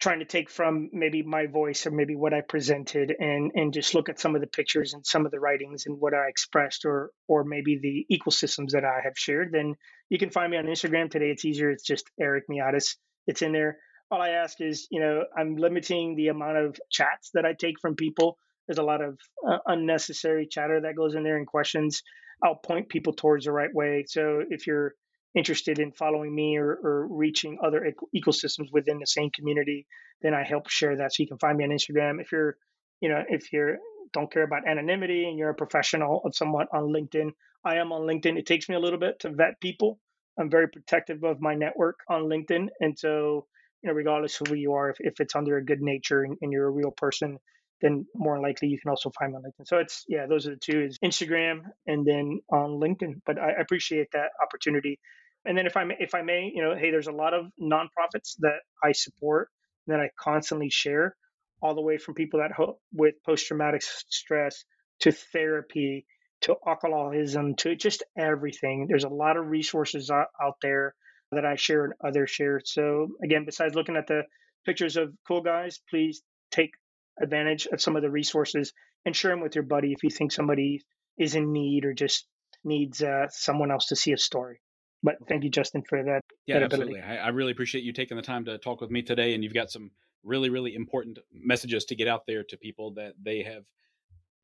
Speaker 2: trying to take from maybe my voice or maybe what I presented and and just look at some of the pictures and some of the writings and what I expressed or or maybe the ecosystems that I have shared, then you can find me on Instagram today. It's easier. It's just Erick Miyares it's in there. All I ask is, you know, I'm limiting the amount of chats that I take from people. There's a lot of uh, unnecessary chatter that goes in there and questions. I'll point people towards the right way. So if you're interested in following me or, or reaching other ecosystems within the same community, then I help share that. So you can find me on Instagram. If you're, you know, if you're don't care about anonymity and you're a professional of somewhat on LinkedIn, I am on LinkedIn. It takes me a little bit to vet people. I'm very protective of my network on LinkedIn. And so, you know, regardless of who you are, if, if it's under a good nature and, and, you're a real person, then more likely you can also find me on LinkedIn. So it's, yeah, those are the two is Instagram and then on LinkedIn. But I appreciate that opportunity. And then if I may, if I may, you know, hey, there's a lot of nonprofits that I support that I constantly share all the way from people that ho- with post-traumatic stress to therapy to alcoholism to just everything. There's a lot of resources out, out there that I share and others share. So again, besides looking at the pictures of cool guys, please take advantage of some of the resources and share them with your buddy if you think somebody is in need or just needs uh, someone else to see a story. But thank you, Justin, for that.
Speaker 1: Yeah,
Speaker 2: that
Speaker 1: absolutely. I, I really appreciate you taking the time to talk with me today, and you've got some really, really important messages to get out there to people that they have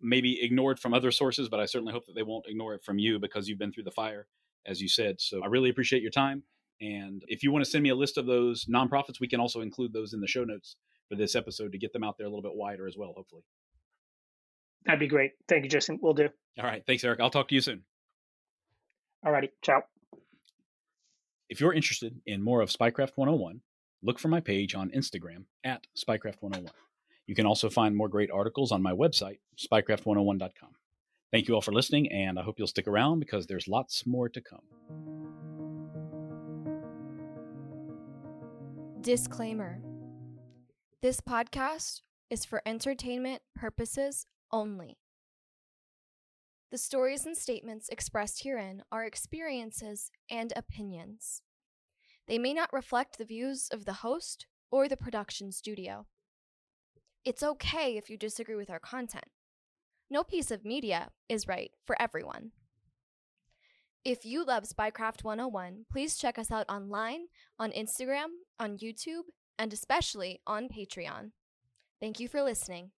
Speaker 1: maybe ignored from other sources, but I certainly hope that they won't ignore it from you because you've been through the fire, as you said. So I really appreciate your time. And if you want to send me a list of those nonprofits, we can also include those in the show notes for this episode to get them out there a little bit wider as well, hopefully.
Speaker 2: That'd be great. Thank you, Justin. We'll do.
Speaker 1: All right. Thanks, Erick. I'll talk to you soon.
Speaker 2: All righty. Ciao.
Speaker 1: If you're interested in more of Spycraft 101, look for my page on Instagram at Spycraft 101. You can also find more great articles on my website, spycraft101.com. Thank you all for listening, and I hope you'll stick around because there's lots more to come.
Speaker 3: Disclaimer This podcast is for entertainment purposes only. The stories and statements expressed herein are experiences and opinions. They may not reflect the views of the host or the production studio. It's okay if you disagree with our content. No piece of media is right for everyone. If you love Spycraft 101, please check us out online, on Instagram, on YouTube, and especially on Patreon. Thank you for listening.